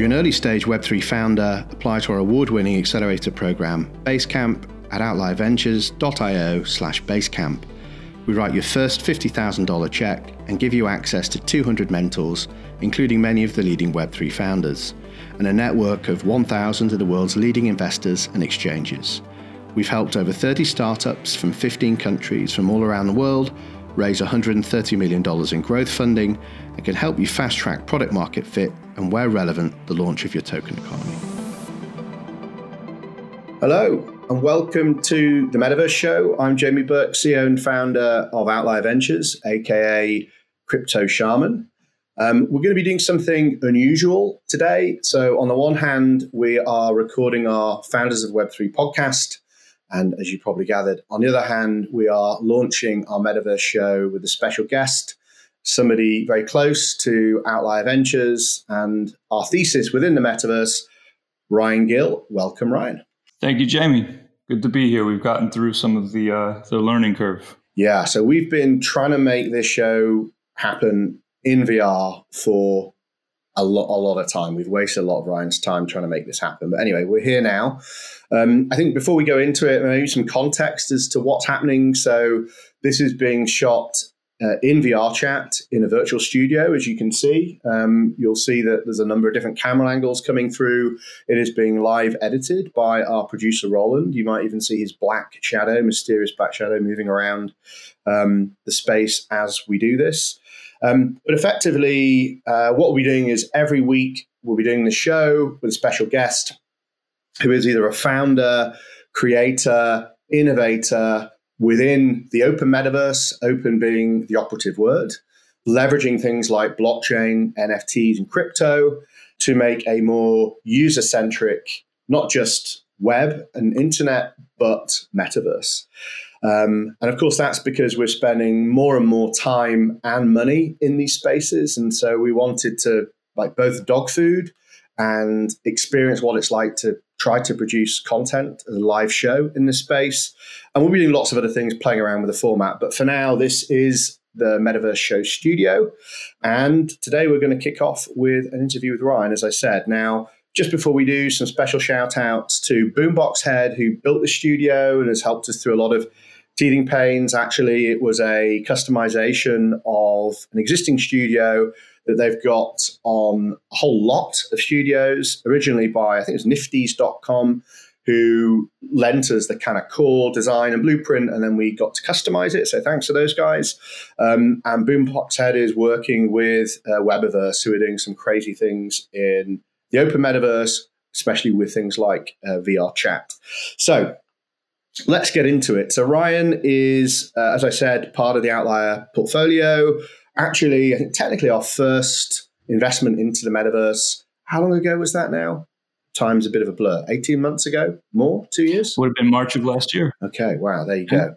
you're an early stage Web3 founder, apply to our award winning accelerator program, Basecamp, at outlierventures.io slash Basecamp. We write your first $50,000 check and give you access to 200 mentors, including many of the leading Web3 founders, and a network of 1,000 of the world's leading investors and exchanges. We've helped over 30 startups from 15 countries from all around the world raise $130 million in growth funding and can help you fast track product market fit and, where relevant, the launch of your token economy. Hello, and welcome to the Metaverse Show. I'm Jamie Burke, CEO and founder of Outlier Ventures, aka Crypto Shaman. Um, we're going to be doing something unusual today. So, on the one hand, we are recording our Founders of Web3 podcast. And as you probably gathered, on the other hand, we are launching our Metaverse show with a special guest, somebody very close to Outlier Ventures and our thesis within the Metaverse, Ryan Gill. Welcome, Ryan. Thank you, Jamie. Good to be here. We've gotten through some of the uh, the learning curve. Yeah, so we've been trying to make this show happen in VR for a lot, a lot of time. We've wasted a lot of Ryan's time trying to make this happen. But anyway, we're here now. Um, I think before we go into it, maybe some context as to what's happening. So this is being shot uh, in VR chat in a virtual studio, as you can see. Um, you'll see that there's a number of different camera angles coming through. It is being live edited by our producer, Roland. You might even see his black shadow, mysterious black shadow, moving around um, the space as we do this. Um, but effectively, uh, what we'll be doing is every week we'll be doing the show with a special guest who is either a founder, creator, innovator within the open metaverse, open being the operative word, leveraging things like blockchain, NFTs, and crypto to make a more user centric, not just web and internet, but metaverse. Um, and of course, that's because we're spending more and more time and money in these spaces. And so we wanted to like both dog food and experience what it's like to try to produce content as a live show in this space. And we'll be doing lots of other things playing around with the format. But for now, this is the Metaverse Show studio. And today we're going to kick off with an interview with Ryan, as I said. Now, just before we do, some special shout outs to Boombox Head, who built the studio and has helped us through a lot of teething pains. Actually, it was a customization of an existing studio that they've got on a whole lot of studios, originally by, I think it was nifties.com, who lent us the kind of core design and blueprint, and then we got to customize it. So thanks to those guys. Um, and Boombox Head is working with uh, Webaverse, who are doing some crazy things in the open metaverse, especially with things like uh, VR chat. So let's get into it. So Ryan is, uh, as I said, part of the Outlier portfolio. Actually, I think technically our first investment into the metaverse. How long ago was that now? time's a bit of a blur. 18 months ago? More? Two years? Would have been March of last year. Okay, wow, there you go.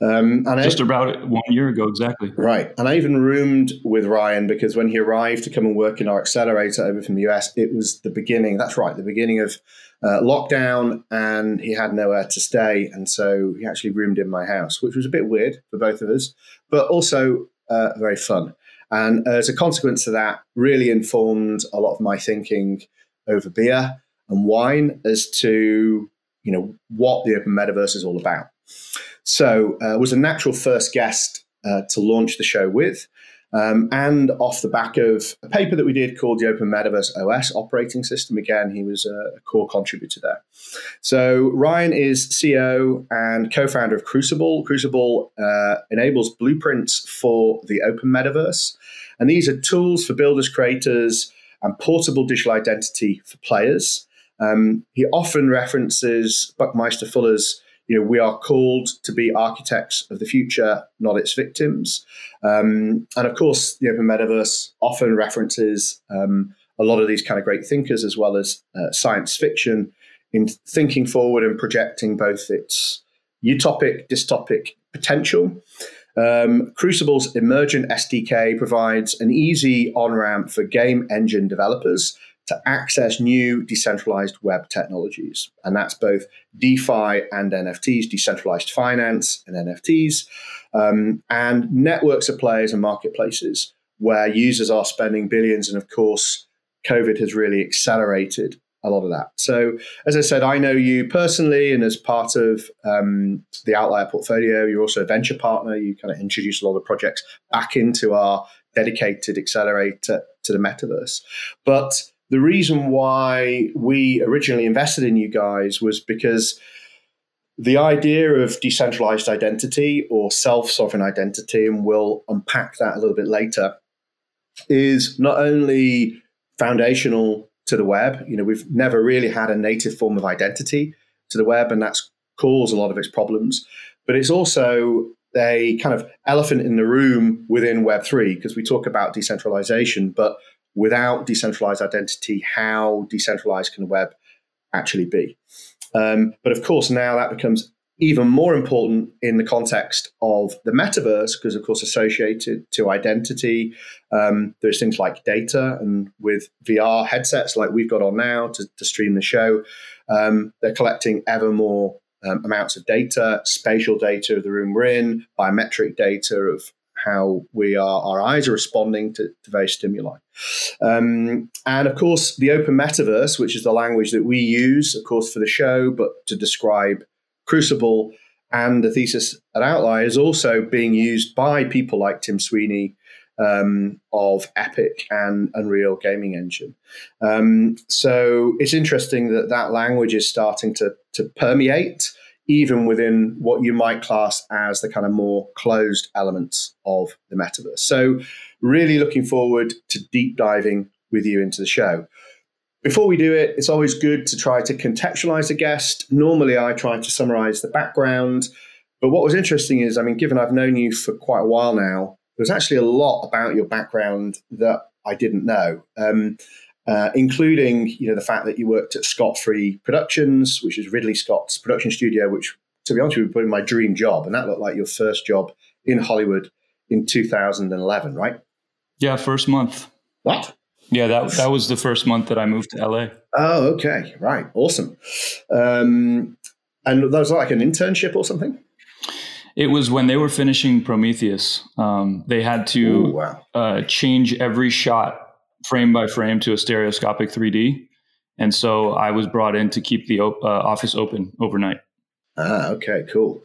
Um, and Just I, about one year ago, exactly. Right. And I even roomed with Ryan because when he arrived to come and work in our accelerator over from the US, it was the beginning, that's right, the beginning of uh, lockdown, and he had nowhere to stay. And so he actually roomed in my house, which was a bit weird for both of us, but also uh, very fun. And as a consequence of that, really informed a lot of my thinking over beer and wine as to you know what the open metaverse is all about. So uh, was a natural first guest uh, to launch the show with. Um, and off the back of a paper that we did called the Open Metaverse OS operating system, again, he was a, core contributor there. So, Ryan is CEO and co founder of Crucible. Crucible uh, enables blueprints for the open metaverse. And these are tools for builders, creators, and portable digital identity for players. Um, he often references Buckminster Fuller's, you know, we are called to be architects of the future, not its victims. Um, and of course, the open metaverse often references um, a lot of these kind of great thinkers as well as uh, science fiction in thinking forward and projecting both its utopic, dystopic potential. Um, Crucible's Emergence SDK provides an easy on ramp for game engine developers to access new decentralized web technologies. And that's both DeFi and NFTs, decentralized finance and NFTs, um, and networks of players and marketplaces where users are spending billions and, of course, COVID has really accelerated a lot of that. So, as I said, I know you personally, and as part of um, the Outlier portfolio, you're also a venture partner. You kind of introduce a lot of projects back into our dedicated accelerator to the metaverse. But the reason why we originally invested in you guys was because the idea of decentralized identity or self sovereign identity, and we'll unpack that a little bit later, is not only foundational to the web. You know, we've never really had a native form of identity to the web, and that's caused a lot of its problems. But it's also a kind of elephant in the room within Web3 because we talk about decentralization, but without decentralized identity, how decentralized can the web actually be? Um, but of course, now that becomes even more important in the context of the metaverse, because of course, associated to identity, um, there's things like data, and with VR headsets like we've got on now to, to stream the show, um, they're collecting ever more um, amounts of data, spatial data of the room we're in, biometric data of how we are, our eyes are responding to, to various stimuli. Um, and of course, the open metaverse, which is the language that we use, of course, for the show, but to describe Crucible and the thesis at Outlier is also being used by people like Tim Sweeney um, of Epic and Unreal Gaming Engine. Um, so it's interesting that that language is starting to, to permeate even within what you might class as the kind of more closed elements of the metaverse. So, really looking forward to deep diving with you into the show. Before we do it, it's always good to try to contextualize a guest. Normally, I try to summarize the background. But what was interesting is, I mean, given I've known you for quite a while now, there's actually a lot about your background that I didn't know. Um, uh, including you know the fact that you worked at Scott Free Productions, which is Ridley Scott's production studio, which to be honest with you, was my dream job, and that looked like your first job in Hollywood in 2011, right? Yeah, first month. What? Yeah, that that was the first month that I moved to LA. Oh, okay, right, awesome. Um, and that was like an internship or something. It was when they were finishing Prometheus. Um, they had to Ooh, wow. uh, change every shot frame by frame to a stereoscopic 3D. And so I was brought in to keep the op- uh, office open overnight. Ah, okay, cool.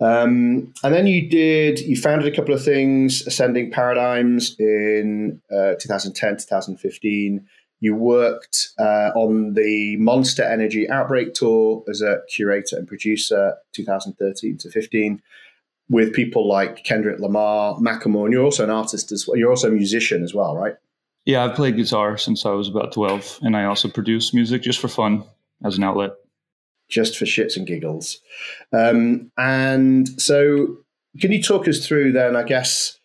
Um, and then you did, you founded a couple of things, Ascending Paradigms in uh, 2010, 2015. You worked uh, on the Monster Energy Outbreak Tour as a curator and producer, 2013 to 15, with people like Kendrick Lamar, Macklemore, and you're also an artist as well. You're also a musician as well, right? Yeah, I've played guitar since I was about 12, and I also produce music just for fun as an outlet. Just for shits and giggles. Um, and so, can you talk us through then, I guess,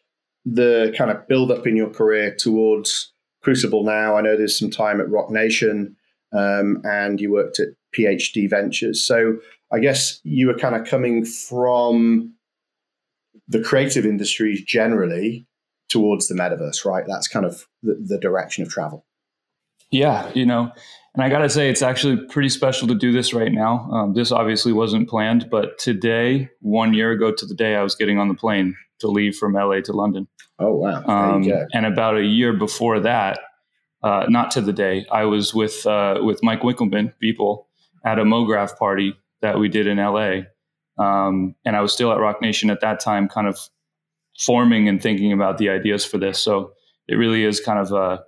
the kind of build up in your career towards Crucible now? I know there's some time at Roc Nation um, and you worked at PhD Ventures. So, I guess you were kind of coming from the creative industries generally towards the metaverse, right? That's kind of the, the direction of travel. Yeah, you know, and I got to say, it's actually pretty special to do this right now. Um, this obviously wasn't planned, but today, one year ago to the day, I was getting on the plane to leave from LA to London. Oh, wow. Um, and about a year before that, uh, not to the day, I was with uh, with Mike Winkelmann, Beeple, at a MoGraph party that we did in LA. Um, and I was still at Roc Nation at that time, kind of forming and thinking about the ideas for this. So it really is kind of a,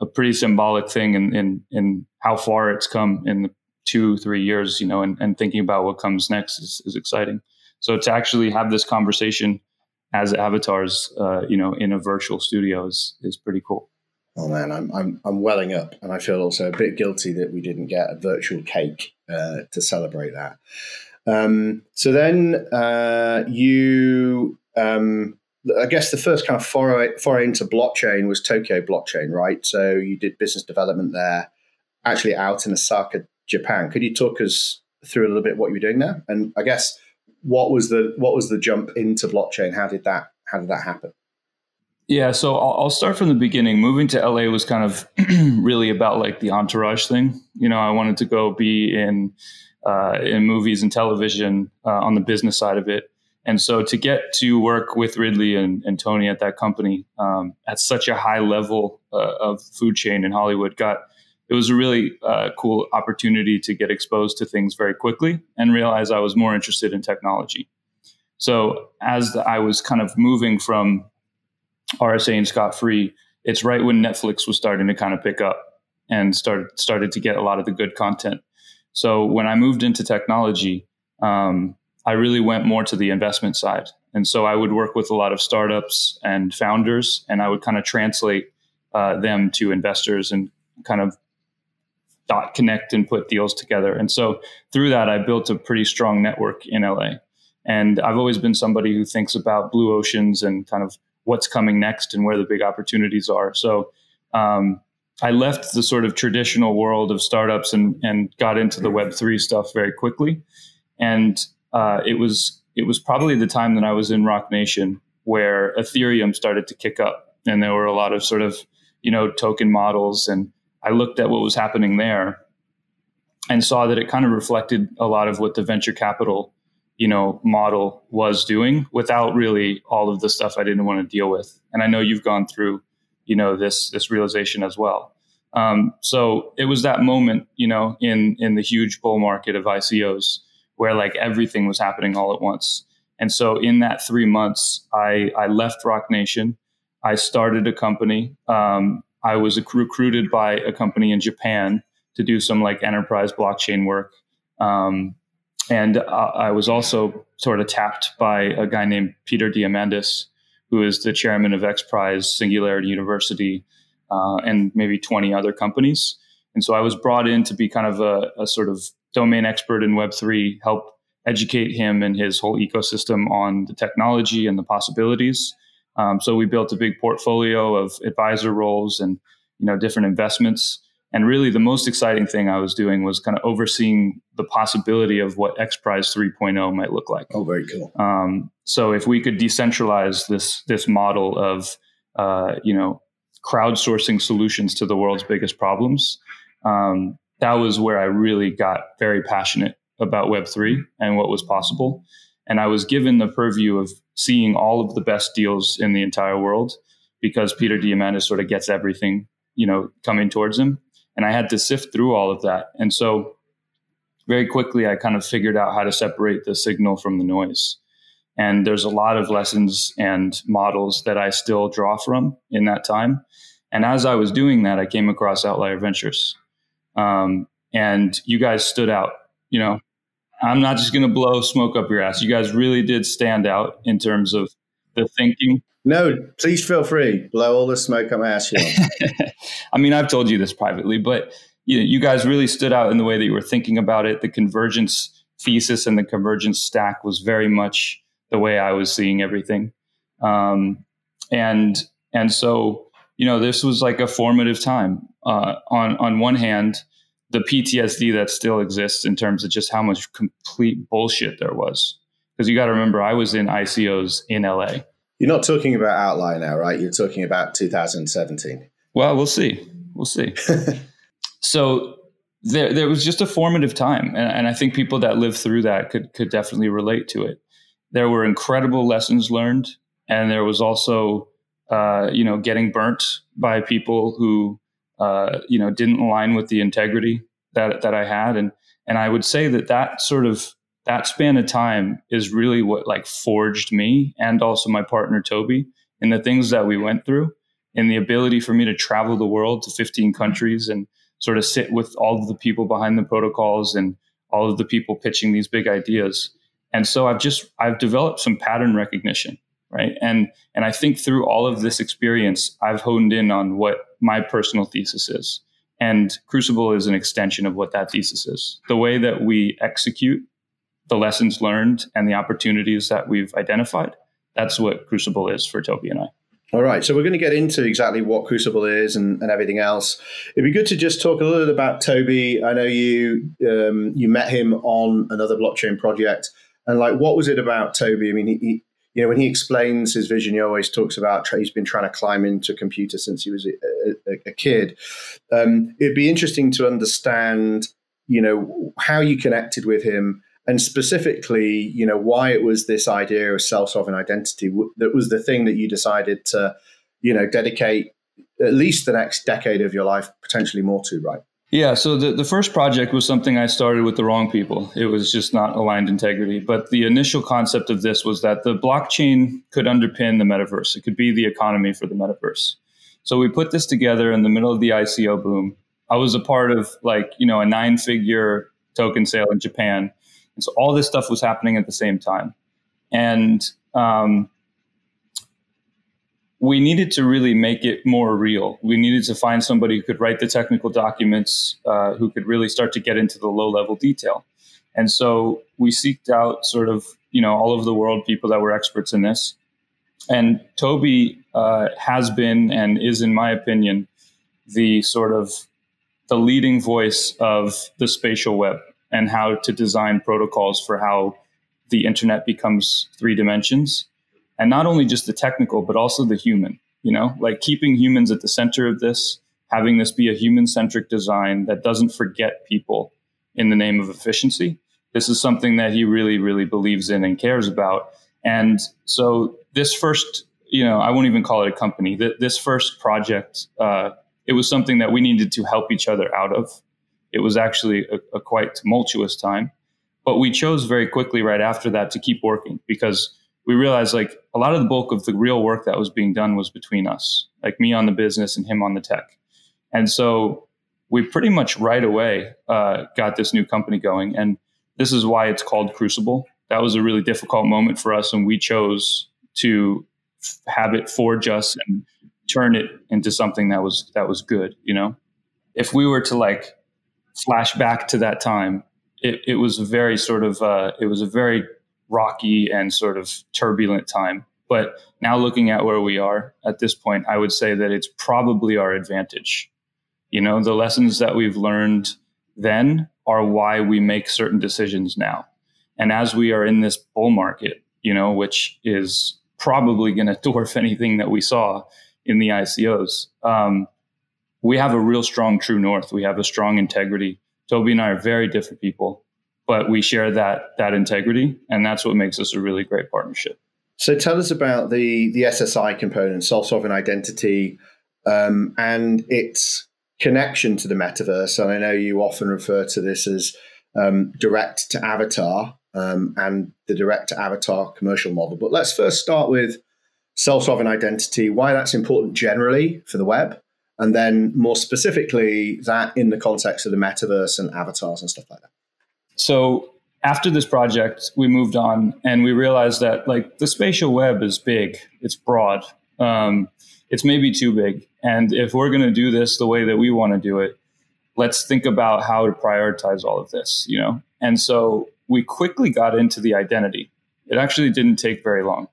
a pretty symbolic thing in, in, in how far it's come in the two, three years, you know, and, and thinking about what comes next is, is exciting. So to actually have this conversation as avatars, uh, you know, in a virtual studio is, is pretty cool. Oh man, I'm, I'm I'm welling up, and I feel also a bit guilty that we didn't get a virtual cake uh, to celebrate that. Um, so then uh, you um, I guess the first kind of foray, foray into blockchain was Tokyo blockchain, right? So you did business development there, actually out in Osaka, Japan. Could you talk us through a little bit what you were doing there? And I guess what was the what was the jump into blockchain? How did that how did that happen? Yeah, so I'll, start from the beginning. Moving to LA was kind of really about like the entourage thing. You know, I wanted to go be in uh, in movies and television uh, on the business side of it And so to get to work with Ridley and, and Tony at that company um, at such a high level uh, of food chain in Hollywood got it was a really uh, cool opportunity to get exposed to things very quickly and realize I was more interested in technology. So as I was kind of moving from RSA and Scott Free, it's right when Netflix was starting to kind of pick up and started started to get a lot of the good content. So when I moved into technology, um, I really went more to the investment side. And so I would work with a lot of startups and founders, and I would kind of translate uh, them to investors and kind of dot connect and put deals together. And so through that, I built a pretty strong network in LA. And I've always been somebody who thinks about blue oceans and kind of what's coming next and where the big opportunities are. So um, I left the sort of traditional world of startups and, and got into the Web3 stuff very quickly. And uh, it was it was probably the time that I was in Roc Nation where Ethereum started to kick up, and there were a lot of sort of you know token models, and I looked at what was happening there, and saw that it kind of reflected a lot of what the venture capital you know model was doing without really all of the stuff I didn't want to deal with. And I know you've gone through you know this this realization as well. Um, so it was that moment, you know, in in the huge bull market of ICOs where like everything was happening all at once. And so in that three months, I, I left Roc Nation. I started a company. Um, I was recruited by a company in Japan to do some like enterprise blockchain work. Um, and I, I was also sort of tapped by a guy named Peter Diamandis, who is the chairman of X Prize, Singularity University, uh, and maybe 20 other companies. And so I was brought in to be kind of a, a sort of domain expert in Web3, help educate him and his whole ecosystem on the technology and the possibilities. Um, so we built a big portfolio of advisor roles and you know different investments. And really, the most exciting thing I was doing was kind of overseeing the possibility of what X Prize 3.0 might look like. Oh, very cool. Um, so if we could decentralize this this model of uh, you know crowdsourcing solutions to the world's biggest problems, um, that was where I really got very passionate about Web3 and what was possible. And I was given the purview of seeing all of the best deals in the entire world because Peter Diamandis sort of gets everything, you know, coming towards him. And I had to sift through all of that. And so very quickly, I kind of figured out how to separate the signal from the noise. And there's a lot of lessons and models that I still draw from in that time. And as I was doing that, I came across Outlier Ventures. Um, and you guys stood out. You know, I'm not just going to blow smoke up your ass. You guys really did stand out in terms of the thinking. No, please feel free. Blow all the smoke up my ass. I mean, I've told you this privately, but you, know, you guys really stood out in the way that you were thinking about it. The convergence thesis and the convergence stack was very much the way I was seeing everything. Um, and and so you know, this was like a formative time. Uh, on on one hand, the PTSD that still exists in terms of just how much complete bullshit there was. Because you got to remember, I was in ICOs in LA. You're not talking about Outlier now, right? You're talking about 2017. Well, we'll see. We'll see. so there, there was just a formative time, and, and I think people that lived through that could could definitely relate to it. There were incredible lessons learned, and there was also uh, you know, getting burnt by people who, uh, you know, didn't align with the integrity that that I had, and and I would say that that sort of that span of time is really what like forged me and also my partner Toby in the things that we went through, and the ability for me to travel the world to 15 countries and sort of sit with all of the people behind the protocols and all of the people pitching these big ideas. And so I've just I've developed some pattern recognition right and and i think through all of this experience i've honed in on what my personal thesis is and crucible is an extension of what that thesis is the way that we execute the lessons learned and the opportunities that we've identified that's what crucible is for toby and i all right, so we're going to get into exactly what Crucible is and, and everything else. It'd be good to just talk a little bit about Toby. I know you um, you met him on another blockchain project, and like, what was it about Toby? I mean, he, you know, when he explains his vision, he always talks about he's been trying to climb into a computer since he was a, a, a kid. Um, it'd be interesting to understand, you know, how you connected with him and specifically, you know, why it was this idea of self-sovereign identity that was the thing that you decided to, you know, dedicate at least the next decade of your life, potentially more to, right? Yeah, so the, the first project was something I started with the wrong people. It was just not aligned integrity. But the initial concept of this was that the blockchain could underpin the metaverse, it could be the economy for the metaverse. So we put this together in the middle of the ICO boom. I was a part of like, you know, a nine figure token sale in Japan. And so all this stuff was happening at the same time. And um, we needed to really make it more real. We needed to find somebody who could write the technical documents, uh, who could really start to get into the low level detail. And so we seeked out sort of, you know, all over the world people that were experts in this. And Toby uh, has been and is, in my opinion, the sort of the leading voice of the spatial web and how to design protocols for how the internet becomes three dimensions and not only just the technical but also the human you know like keeping humans at the center of this having this be a human centric design that doesn't forget people in the name of efficiency. This is something that he really really believes in and cares about. And so this first you know i won't even call it a company. This first project uh, it was something that we needed to help each other out of. It was actually a, a quite tumultuous time. But we chose very quickly right after that to keep working because we realized like a lot of the bulk of the real work that was being done was between us, like me on the business and him on the tech. And so we pretty much right away uh, got this new company going. And this is why it's called Crucible. That was a really difficult moment for us, and we chose to have it forge us and turn it into something that was that was good. You know, if we were to like flash back to that time, it, it was very sort of uh, it was a very rocky and sort of turbulent time. But now looking at where we are at this point, I would say that it's probably our advantage. You know, the lessons that we've learned then are why we make certain decisions now. And as we are in this bull market, you know, which is probably going to dwarf anything that we saw in the ICOs, um, we have a real strong true north. We have a strong integrity. Toby and I are very different people but we share that that integrity, and that's what makes us a really great partnership. So tell us about the the SSI component, self sovereign identity, um, and its connection to the metaverse. And I know you often refer to this as um, direct to avatar um, and the direct to avatar commercial model. But let's first start with self sovereign identity, why that's important generally for the web, and then more specifically that in the context of the metaverse and avatars and stuff like that. So after this project, we moved on and we realized that like the spatial web is big, it's broad, um, it's maybe too big. And if we're going to do this the way that we want to do it, let's think about how to prioritize all of this, you know? And so we quickly got into the identity. It actually didn't take very long.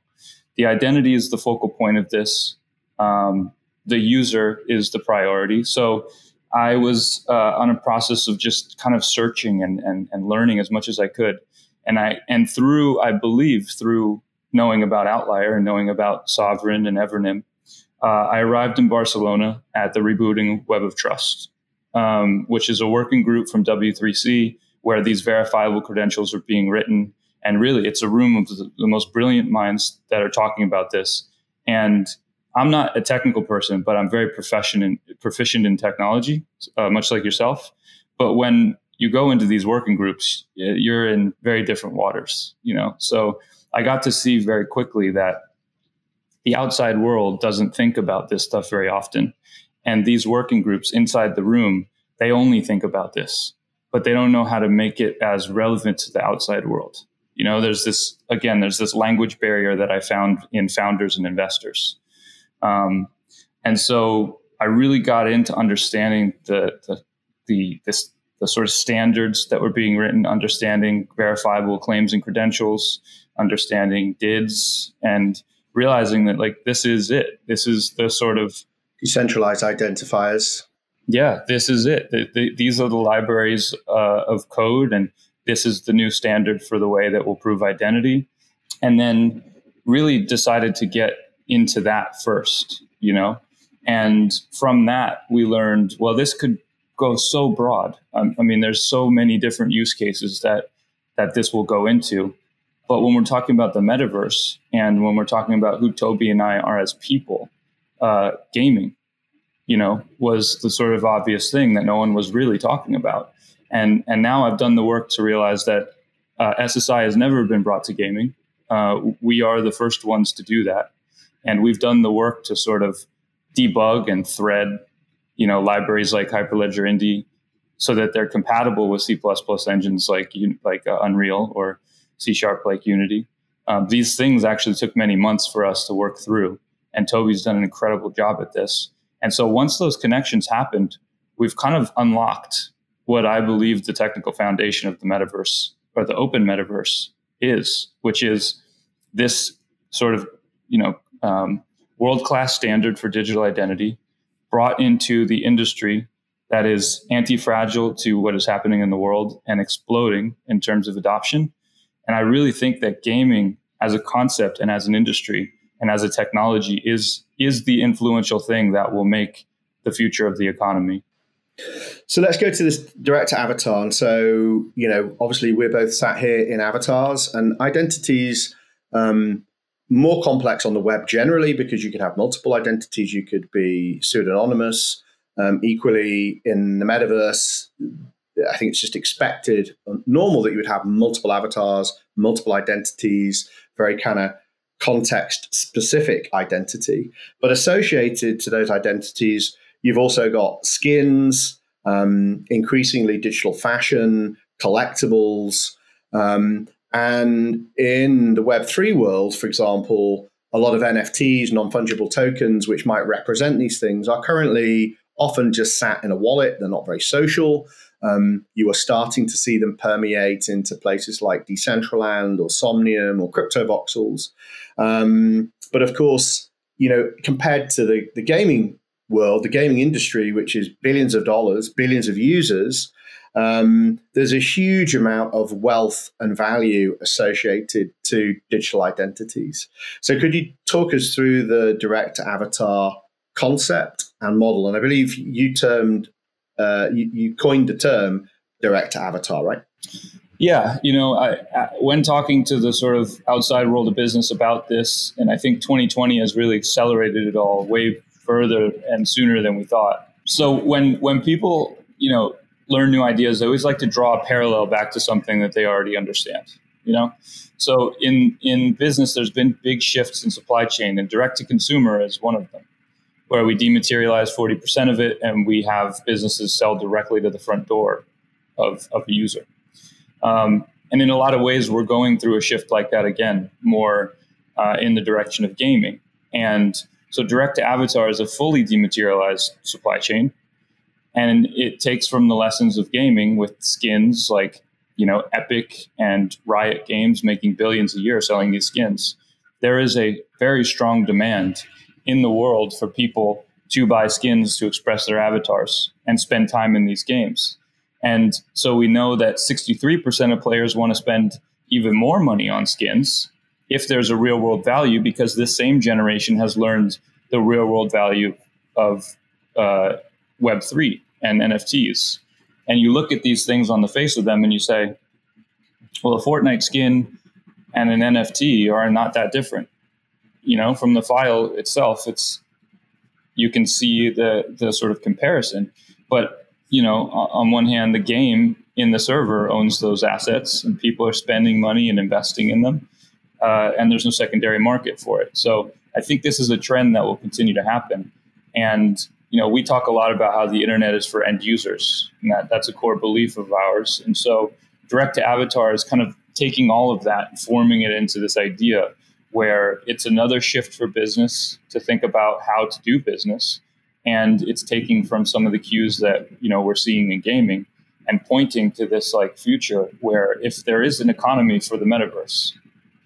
The identity is the focal point of this. Um, the user is the priority. So I was uh, on a process of just kind of searching and, and, and learning as much as I could. And I and through I believe through knowing about Outlier and knowing about Sovrin and Evernym, uh, I arrived in Barcelona at the Rebooting Web of Trust, um, which is a working group from W3C where these verifiable credentials are being written. And really, it's a room of the, the most brilliant minds that are talking about this. And I'm not a technical person, but I'm very proficient in, proficient in technology, uh, much like yourself. But when you go into these working groups, you're in very different waters, you know. So I got to see very quickly that the outside world doesn't think about this stuff very often, and these working groups inside the room they only think about this, but they don't know how to make it as relevant to the outside world. You know, there's this again, there's this language barrier that I found in founders and investors um, and so I really got into understanding the, the, the, this, the sort of standards that were being written, understanding verifiable claims and credentials, understanding DIDs, and realizing that like this is it. This is the sort of decentralized identifiers. Yeah, this is it. The, the, these are the libraries uh, of code, and this is the new standard for the way that will prove identity. And then really decided to get into that first, you know? And from that, we learned, well, this could go so broad. Um, I mean, there's so many different use cases that that this will go into. But when we're talking about the metaverse and when we're talking about who Toby and I are as people, uh, gaming, you know, was the sort of obvious thing that no one was really talking about. And and now I've done the work to realize that uh, SSI has never been brought to gaming. Uh, we are the first ones to do that, and we've done the work to sort of debug and thread, you know, libraries like Hyperledger Indy, so that they're compatible with C++ engines like like uh, Unreal or C Sharp like Unity. Um, these things actually took many months for us to work through, and Toby's done an incredible job at this. And so once those connections happened, we've kind of unlocked what I believe the technical foundation of the metaverse or the open metaverse is, which is this sort of you know um, world class standard for digital identity brought into the industry that is anti fragile to what is happening in the world and exploding in terms of adoption. And I really think that gaming as a concept and as an industry and as a technology is is the influential thing that will make the future of the economy. So let's go to this direct avatar. And so, you know, obviously we're both sat here in avatars and identities um, more complex on the web generally because you could have multiple identities. You could be pseudonymous. Um, equally, in the metaverse, I think it's just expected, normal that you would have multiple avatars, multiple identities, very kind of context specific identity. But associated to those identities, you've also got skins, um, increasingly digital fashion, collectibles. Um, and in the Web3 world, for example, a lot of NFTs, non fungible tokens, which might represent these things, are currently often just sat in a wallet. They're not very social. Um, you are starting to see them permeate into places like Decentraland or Somnium or CryptoVoxels. Um, but of course, you know, compared to the, the gaming world, the gaming industry, which is billions of dollars, billions of users, um, there's a huge amount of wealth and value associated to digital identities. So, could you talk us through the direct avatar concept and model? And I believe you termed, uh, you, you coined the term direct avatar, right? Yeah, you know, I, I, when talking to the sort of outside world of business about this, and I think 2020 has really accelerated it all way further and sooner than we thought. So when when people, you know, learn new ideas, they always like to draw a parallel back to something that they already understand. You know, so in in business, there's been big shifts in supply chain, and direct to consumer is one of them, where we dematerialize 40% of it, and we have businesses sell directly to the front door of of a user. Um, and in a lot of ways, we're going through a shift like that again, more uh, in the direction of gaming. And so, direct to avatar is a fully dematerialized supply chain, and it takes from the lessons of gaming with skins like you know Epic and Riot Games making billions a year selling these skins. There is a very strong demand in the world for people to buy skins to express their avatars and spend time in these games. And so we know that 63% of players want to spend even more money on skins if there's a real world value, because this same generation has learned the real world value of uh, Web3 and NFTs. And you look at these things on the face of them and you say, well, a Fortnite skin and an NFT are not that different. You know, from the file itself, it's you can see the the sort of comparison. But you know, on one hand, the game in the server owns those assets, and people are spending money and investing in them, uh, and there's no secondary market for it. So I think this is a trend that will continue to happen. And you know, we talk a lot about how the internet is for end users, and that, that's a core belief of ours. And so, direct to avatar is kind of taking all of that, and forming it into this idea where it's another shift for business to think about how to do business and it's taking from some of the cues that you know we're seeing in gaming and pointing to this like future where if there is an economy for the metaverse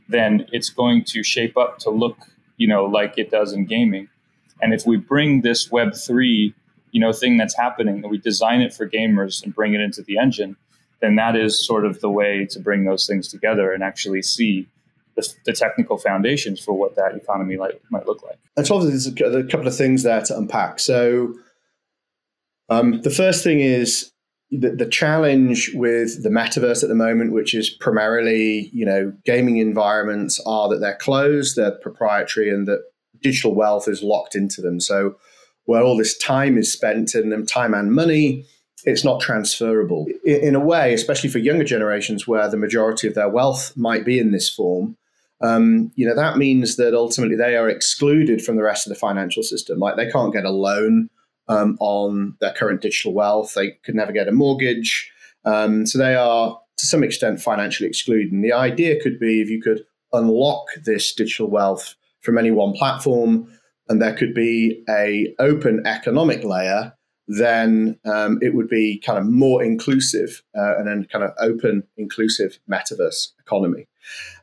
then it's going to shape up to look you know like it does in gaming and if we bring this web 3 you know thing that's happening and we design it for gamers and bring it into the engine then that is sort of the way to bring those things together and actually see the, the technical foundations for what that economy might look like. And so there's a, a couple of things there to unpack. So um, the first thing is the, the challenge with the metaverse at the moment, which is primarily, you know, gaming environments, are that they're closed, they're proprietary, and that digital wealth is locked into them. So, where all this time is spent in them, time and money, it's not transferable. In, a way, especially for younger generations, where the majority of their wealth might be in this form, um, you know, that means that ultimately they are excluded from the rest of the financial system. Like they can't get a loan um, on their current digital wealth. They could never get a mortgage. Um, so they are to some extent financially excluded. And the idea could be if you could unlock this digital wealth from any one platform, and there could be a open economic layer, then um, it would be kind of more inclusive uh, and then kind of open, inclusive metaverse economy.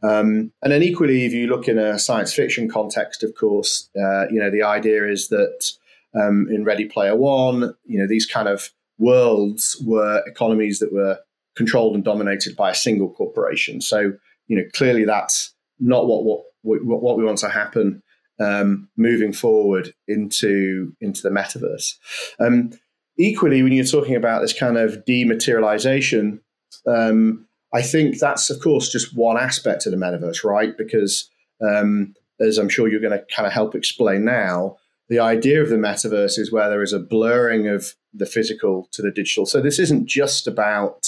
Um, and then equally, if you look in a science fiction context, of course, uh, you know the idea is that um, in Ready Player One. You know, these kind of worlds were economies that were controlled and dominated by a single corporation. So, you know, clearly that's not what what what, what we want to happen um, moving forward into into the metaverse. Um, equally, when you're talking about this kind of dematerialization, um, I think that's of course just one aspect of the metaverse, right? Because um, as I'm sure you're going to kind of help explain now, the idea of the metaverse is where there is a blurring of the physical to the digital. So this isn't just about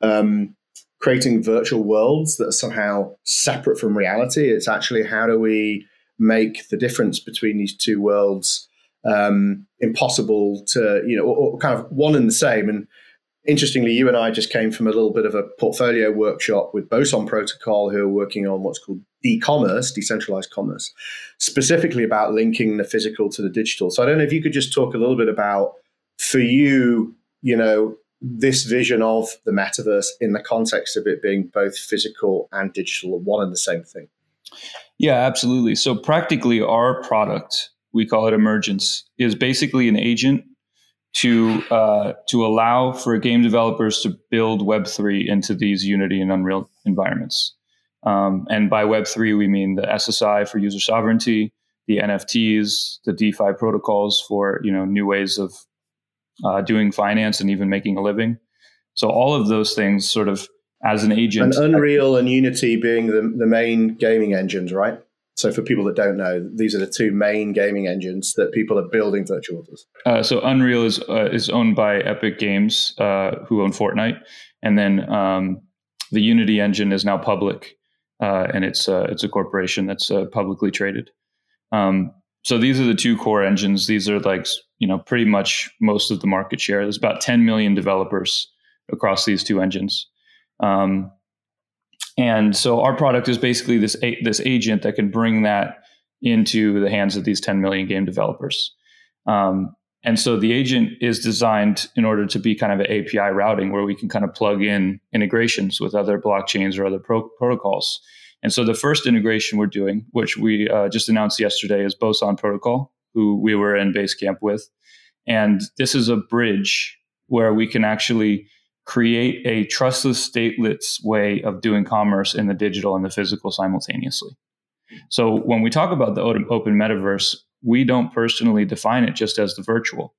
um, creating virtual worlds that are somehow separate from reality. It's actually how do we make the difference between these two worlds um, impossible to, you know, or, or kind of one and the same. And interestingly, you and I just came from a little bit of a portfolio workshop with Boson Protocol, who are working on what's called dCommerce, decentralized commerce, specifically about linking the physical to the digital. So I don't know if you could just talk a little bit about, for you, you know, this vision of the metaverse in the context of it being both physical and digital, one and the same thing. Yeah, absolutely. So practically, our product, we call it Emergence, is basically an agent to uh, to allow for game developers to build Web three into these Unity and Unreal environments. Um, and by Web three, we mean the SSI for user sovereignty, the NFTs, the DeFi protocols for you know new ways of uh, doing finance and even making a living. So all of those things, sort of as an agent, and Unreal and Unity being the, the main gaming engines, right? So, for people that don't know, these are the two main gaming engines that people are building virtual worlds. Uh, so, Unreal is uh, is owned by Epic Games, uh, who own Fortnite, and then um, the Unity engine is now public, uh, and it's uh, it's a corporation that's uh, publicly traded. Um, so, these are the two core engines. These are like you know pretty much most of the market share. There's about 10 million developers across these two engines. Um, and so our product is basically this this agent that can bring that into the hands of these 10 million game developers. Um, and so the agent is designed in order to be kind of an API routing where we can kind of plug in integrations with other blockchains or other pro- protocols. And so the first integration we're doing, which we uh, just announced yesterday, is Boson Protocol, who we were in base camp with. And this is a bridge where we can actually create a trustless, stateless way of doing commerce in the digital and the physical simultaneously. So when we talk about the open metaverse, we don't personally define it just as the virtual.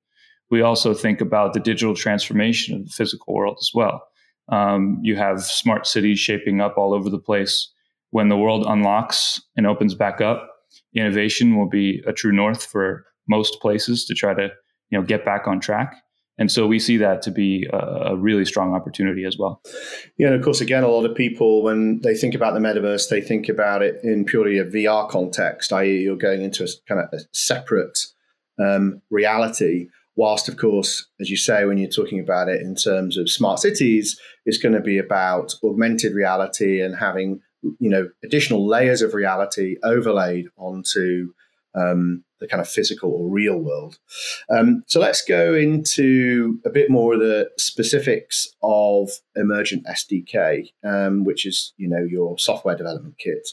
We also think about the digital transformation of the physical world as well. Um, you have smart cities shaping up all over the place. When the world unlocks and opens back up, innovation will be a true north for most places to try to you know get back on track. And so we see that to be a, really strong opportunity as well. Yeah, and of course, again, a lot of people, when they think about the metaverse, they think about it in purely a VR context, i.e., you're going into a kind of a separate um, reality. Whilst, of course, as you say, when you're talking about it in terms of smart cities, it's going to be about augmented reality and having you know additional layers of reality overlaid onto um, the kind of physical or real world. Um, so let's go into a bit more of the specifics of Emergence SDK, um, which is you know your software development kit.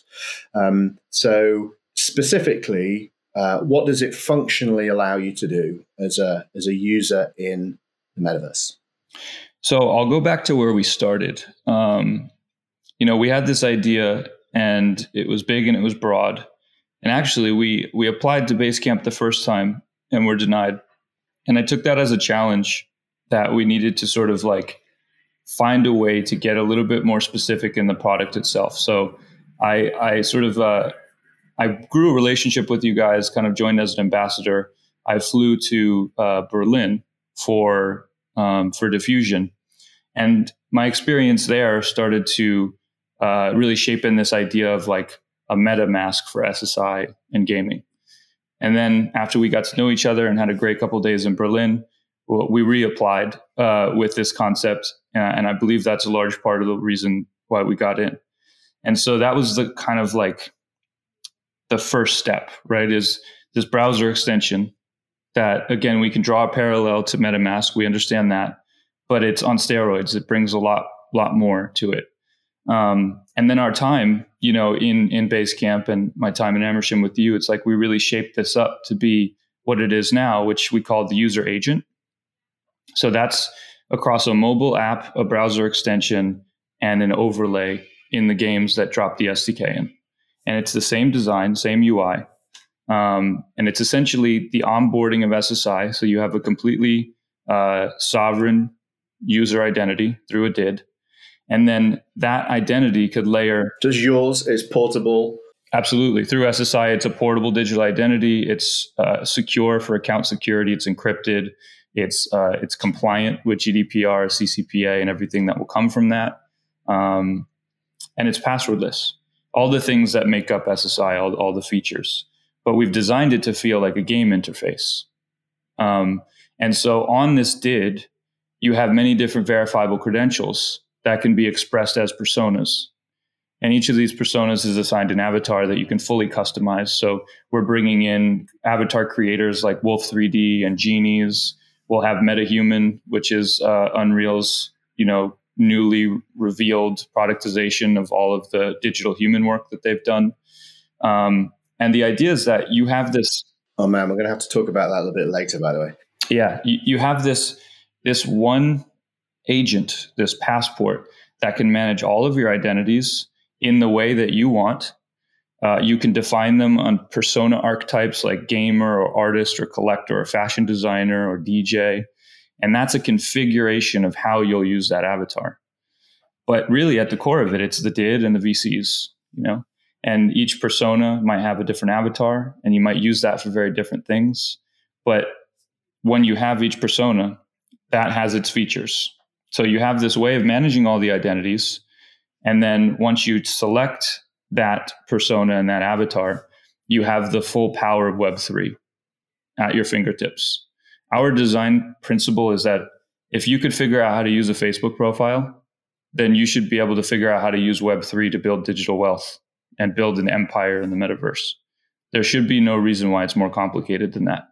Um, so specifically, uh, what does it functionally allow you to do as a as a user in the metaverse? So I'll go back to where we started. Um, you know, we had this idea, and it was big and it was broad and actually, we we applied to Basecamp the first time and were denied. And I took that as a challenge that we needed to sort of like find a way to get a little bit more specific in the product itself. So I, I sort of uh, I grew a relationship with you guys, kind of joined as an ambassador. I flew to uh, Berlin for um, for diffusion, and my experience there started to uh, really shaping this idea of like a MetaMask for SSI and gaming. And then after we got to know each other and had a great couple days in Berlin, we reapplied uh, with this concept, uh, and I believe that's a large part of the reason why we got in. And so that was the kind of like the first step, right? Is this browser extension that again we can draw a parallel to MetaMask. We understand that, but it's on steroids. It brings a lot, lot more to it. Um, and then our time, you know, in in Basecamp and my time in Emerson with you, it's like we really shaped this up to be what it is now, which we call the user agent. So that's across a mobile app, a browser extension, and an overlay in the games that drop the SDK in. And it's the same design, same UI. Um, and it's essentially the onboarding of SSI. So you have a completely uh, sovereign user identity through a DID. And then that identity could layer. Does yours is portable? Absolutely. Through SSI, it's a portable digital identity. It's uh, secure for account security. It's encrypted. It's uh, it's compliant with GDPR, CCPA, and everything that will come from that. Um, and it's passwordless. All the things that make up SSI, all, all the features. But we've designed it to feel like a game interface. Um, and so on this DID, you have many different verifiable credentials that can be expressed as personas. And each of these personas is assigned an avatar that you can fully customize. So we're bringing in avatar creators like Wolf 3D and Genies. We'll have MetaHuman, which is uh, Unreal's, you know, newly revealed productization of all of the digital human work that they've done. Um, and the idea is that you have this. Oh man, we're going to have to talk about that a little bit later, by the way. Yeah, you, you have this this one agent, this passport that can manage all of your identities in the way that you want. Uh, you can define them on persona archetypes like gamer or artist or collector or fashion designer or DJ. And that's a configuration of how you'll use that avatar. But really, at the core of it, it's the did and the VCs, you know? And each persona might have a different avatar, and you might use that for very different things. But when you have each persona, that has its features. So you have this way of managing all the identities. And then once you select that persona and that avatar, you have the full power of Web3 at your fingertips our design principle is that if you could figure out how to use a Facebook profile, then you should be able to figure out how to use Web3 to build digital wealth and build an empire in the metaverse. There should be no reason why it's more complicated than that.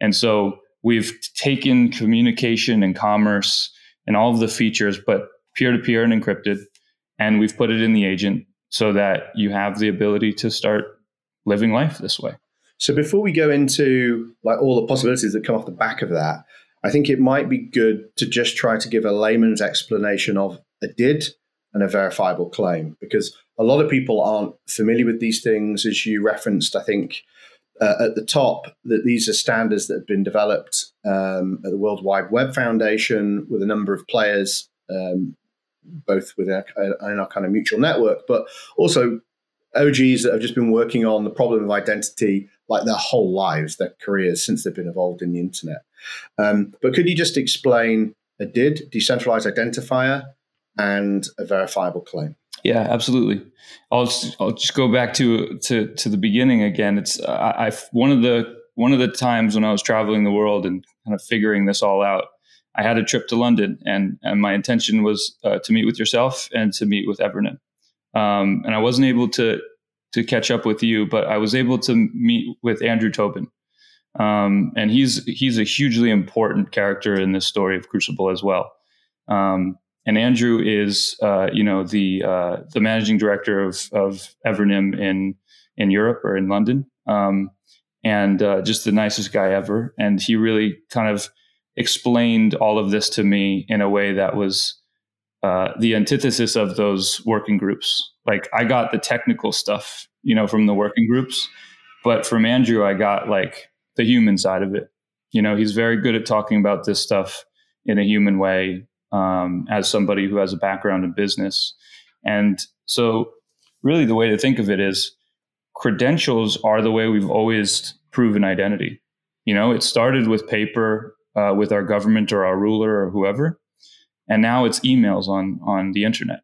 And so we've taken communication and commerce and all of the features, but peer to peer and encrypted, and we've put it in the agent so that you have the ability to start living life this way. So before we go into like all the possibilities that come off the back of that, I think it might be good to just try to give a layman's explanation of a did and a verifiable claim because a lot of people aren't familiar with these things as you referenced i think uh, at the top that these are standards that have been developed um, at the world wide web foundation with a number of players um, both within our, in our kind of mutual network but also og's that have just been working on the problem of identity like their whole lives, their careers since they've been involved in the internet. Um, but could you just explain a DID, decentralized identifier, and a verifiable claim? Yeah, absolutely. I'll just, I'll just go back to to to the beginning again. It's I, I one of the one of the times when I was traveling the world and kind of figuring this all out. I had a trip to London, and and my intention was uh, to meet with yourself and to meet with Evernym. Um, and I wasn't able to to catch up with you, but I was able to meet with Andrew Tobin. Um, and he's he's a hugely important character in this story of Crucible as well. Um, and Andrew is, uh, you know, the uh, the managing director of of Evernym in in Europe or in London, um, and uh, just the nicest guy ever. And he really kind of explained all of this to me in a way that was uh, the antithesis of those working groups. Like I got the technical stuff, you know, from the working groups, but from Andrew, I got like the human side of it. You know, he's very good at talking about this stuff in a human way um, as somebody who has a background in business. And so, really, the way to think of it is credentials are the way we've always proven identity. You know, it started with paper uh, with our government or our ruler or whoever, and now it's emails on on the internet.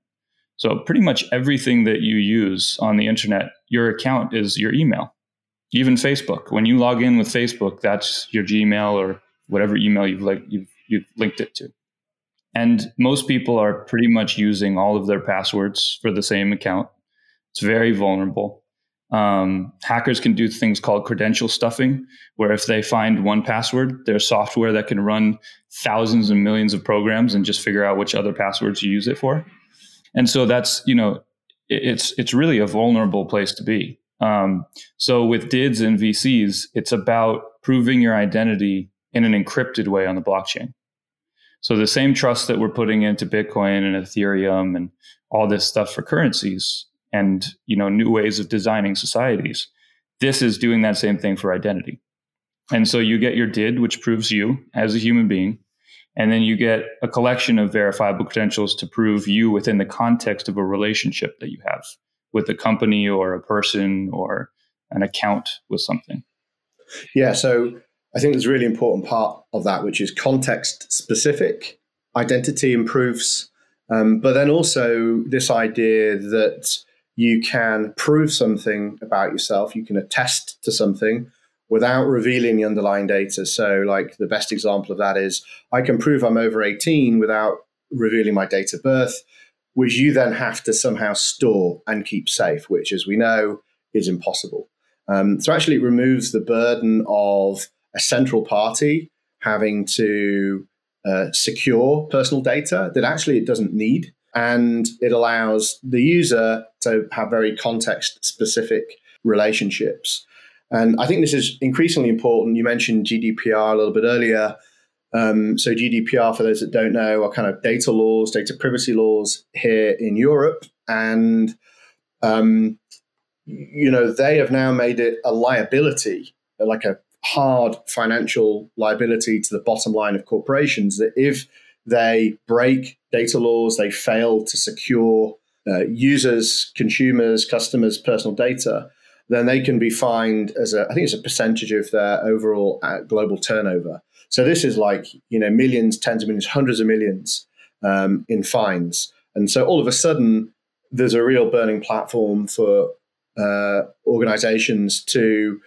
So pretty much everything that you use on the internet, your account is your email. Even Facebook, when you log in with Facebook, that's your Gmail or whatever email you've like you've, you've linked it to. And most people are pretty much using all of their passwords for the same account. It's very vulnerable. Um, hackers can do things called credential stuffing, where if they find one password, there's software that can run thousands and millions of programs and just figure out which other passwords you use it for. And so that's you know, it's it's really a vulnerable place to be. Um, so with DIDs and VCs, it's about proving your identity in an encrypted way on the blockchain. So the same trust that we're putting into Bitcoin and Ethereum and all this stuff for currencies and you know new ways of designing societies, this is doing that same thing for identity. And so you get your DID, which proves you as a human being, and then you get a collection of verifiable credentials to prove you within the context of a relationship that you have with a company or a person or an account with something. Yeah, so I think there's a really important part of that, which is context specific. Identity improves, um, but then also this idea that you can prove something about yourself, you can attest to something without revealing the underlying data. So, like the best example of that is I can prove I'm over 18 without revealing my date of birth, which you then have to somehow store and keep safe, which, as we know, is impossible. Um, so, actually, it removes the burden of a central party having to uh, secure personal data that actually it doesn't need. And it allows the user to have very context specific relationships. And I think this is increasingly important. You mentioned GDPR a little bit earlier. Um, so, GDPR, for those that don't know, are kind of data laws, data privacy laws here in Europe. And, um, you know, they have now made it a liability, like a hard financial liability to the bottom line of corporations that if they break data laws, they fail to secure uh, users, consumers, customers' personal data, then they can be fined as a, I think it's a percentage of their overall uh, global turnover. So this is like, you know, millions, tens of millions, hundreds of millions um, in fines. And so all of a sudden, there's a real burning platform for uh, organizations to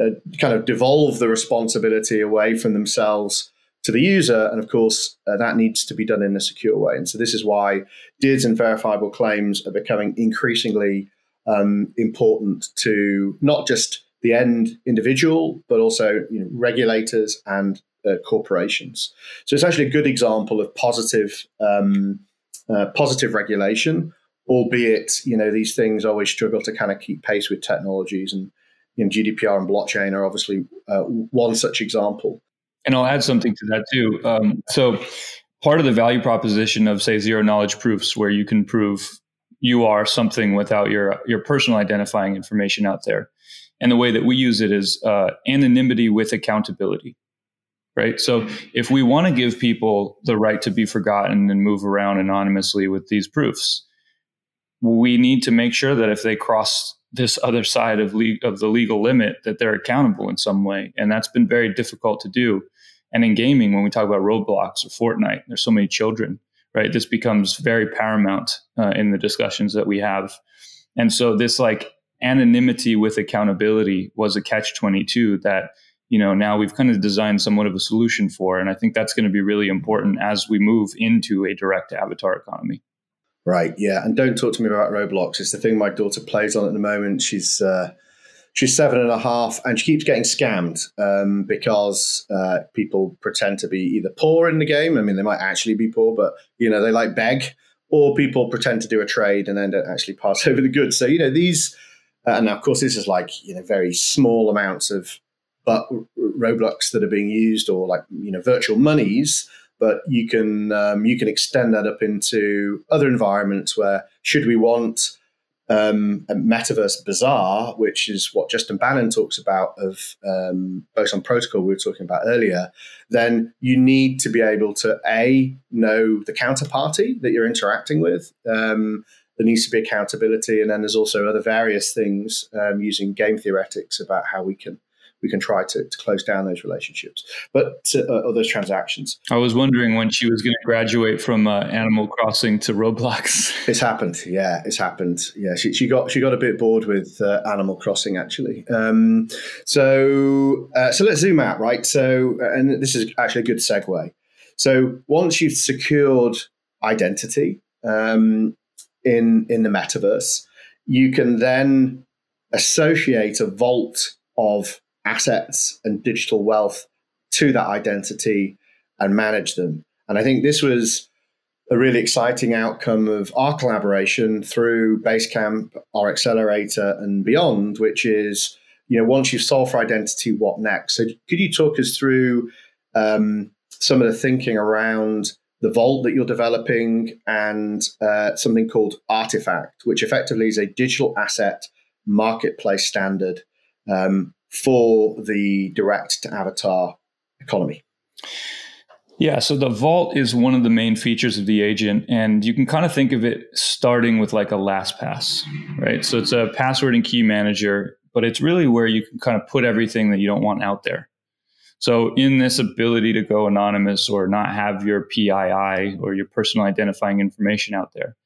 uh, kind of devolve the responsibility away from themselves to the user. And of course, uh, that needs to be done in a secure way. And so this is why DIDs and verifiable claims are becoming increasingly um, important to not just the end individual, but also you know, regulators and uh, corporations. So it's actually a good example of positive um, uh, positive regulation, albeit you know these things always struggle to kind of keep pace with technologies and you know, GDPR and blockchain are obviously uh, one such example. And I'll add something to that too. Um, so, part of the value proposition of, say, zero knowledge proofs, where you can prove you are something without your your personal identifying information out there, and the way that we use it is uh, anonymity with accountability. Right. So, if we want to give people the right to be forgotten and move around anonymously with these proofs, we need to make sure that if they cross this other side of, le- of the legal limit that they're accountable in some way. And that's been very difficult to do. And in gaming when we talk about roblox or fortnite there's so many children right? This becomes very paramount uh, in the discussions that we have. And so this like anonymity with accountability was a catch 22 that you know now we've kind of designed somewhat of a solution for. And i think that's going to be really important as we move into a direct avatar economy Right. Yeah. And don't talk to me about Roblox. It's the thing my daughter plays on at the moment. She's uh, she's seven and a half, and she keeps getting scammed um, because uh, people pretend to be either poor in the game. I mean, they might actually be poor, but you know they like beg, or people pretend to do a trade and then don't actually pass over the goods. So you know these, uh, and of course this is like you know very small amounts of but Roblox that are being used, or like you know virtual monies but you can um, you can extend that up into other environments where should we want um, Metaverse Bazaar, which is what Justin Banon talks about of um, Boson Protocol we were talking about earlier, then you need to be able to a know the counterparty that you're interacting with. Um, there needs to be accountability, and then there's also other various things um, using game theoretics about how we can we can try to, to close down those relationships, but to, uh, or those transactions. I was wondering when she was going to graduate from uh, Animal Crossing to Roblox. It's happened, yeah, it's happened. Yeah, she, she got she got a bit bored with uh, Animal Crossing actually. Um, so uh, so let's zoom out, right? So and this is actually a good segue. So once you've secured identity um, in in the metaverse, you can then associate a vault of assets and digital wealth to that identity and manage them. And I think this was a really exciting outcome of our collaboration through Basecamp, our accelerator, and beyond, which is, you know, once you've solved for identity, what next? So could you talk us through um, some of the thinking around the vault that you're developing and uh, something called Artifact, which effectively is a digital asset marketplace standard um, for the direct to avatar economy. Yeah, so the vault is one of the main features of the agent, and you can kind of think of it starting with like a LastPass, right? So it's a password and key manager, but it's really where you can kind of put everything that you don't want out there. So, in this ability to go anonymous or not have your PII or your personal identifying information out there,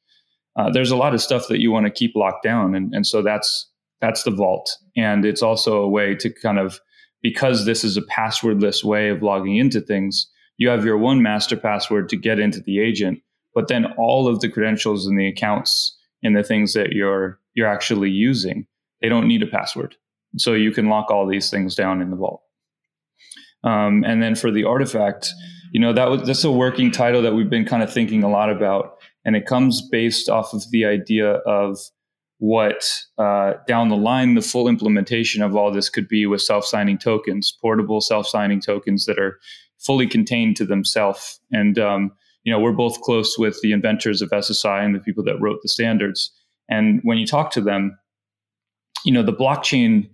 uh, there's a lot of stuff that you want to keep locked down, and, and so that's that's the vault. And it's also a way to kind of, because this is a passwordless way of logging into things, you have your one master password to get into the agent, but then all of the credentials and the accounts and the things that you're you're actually using, they don't need a password. So you can lock all these things down in the vault. Um, and then for the artifact, you know that was that's a working title that we've been kind of thinking a lot about, and it comes based off of the idea of what uh, down the line the full implementation of all this could be with self-signing tokens, portable self-signing tokens that are fully contained to themselves. And um, you know, we're both close with the inventors of SSI and the people that wrote the standards. And when you talk to them, you know, the blockchain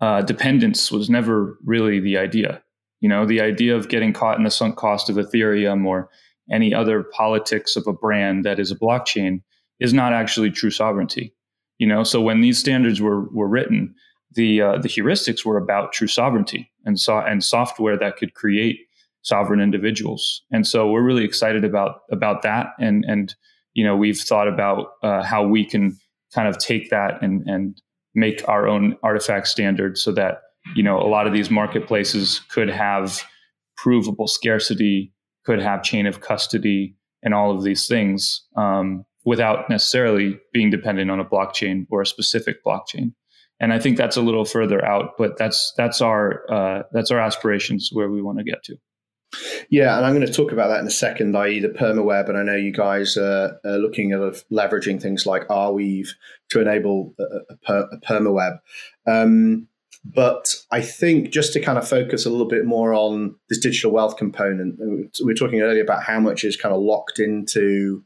uh, dependence was never really the idea. You know, the idea of getting caught in the sunk cost of Ethereum or any other politics of a brand that is a blockchain is not actually true sovereignty you know, so when these standards were were written, the uh, the heuristics were about true sovereignty and so and software that could create sovereign individuals. And so we're really excited about about that. And and you know we've thought about uh, how we can kind of take that and and make our own artifact standard so that you know a lot of these marketplaces could have provable scarcity, could have chain of custody, and all of these things. Um, without necessarily being dependent on a blockchain or a specific blockchain. And I think that's a little further out, but that's that's our uh, that's our aspirations where we want to get to. Yeah, and I'm going to talk about that in a second, i.e., the permaweb. And I know you guys are, are looking at leveraging things like Arweave to enable a, a, a permaweb. Um, but I think just to kind of focus a little bit more on this digital wealth component, we were talking earlier about how much is kind of locked into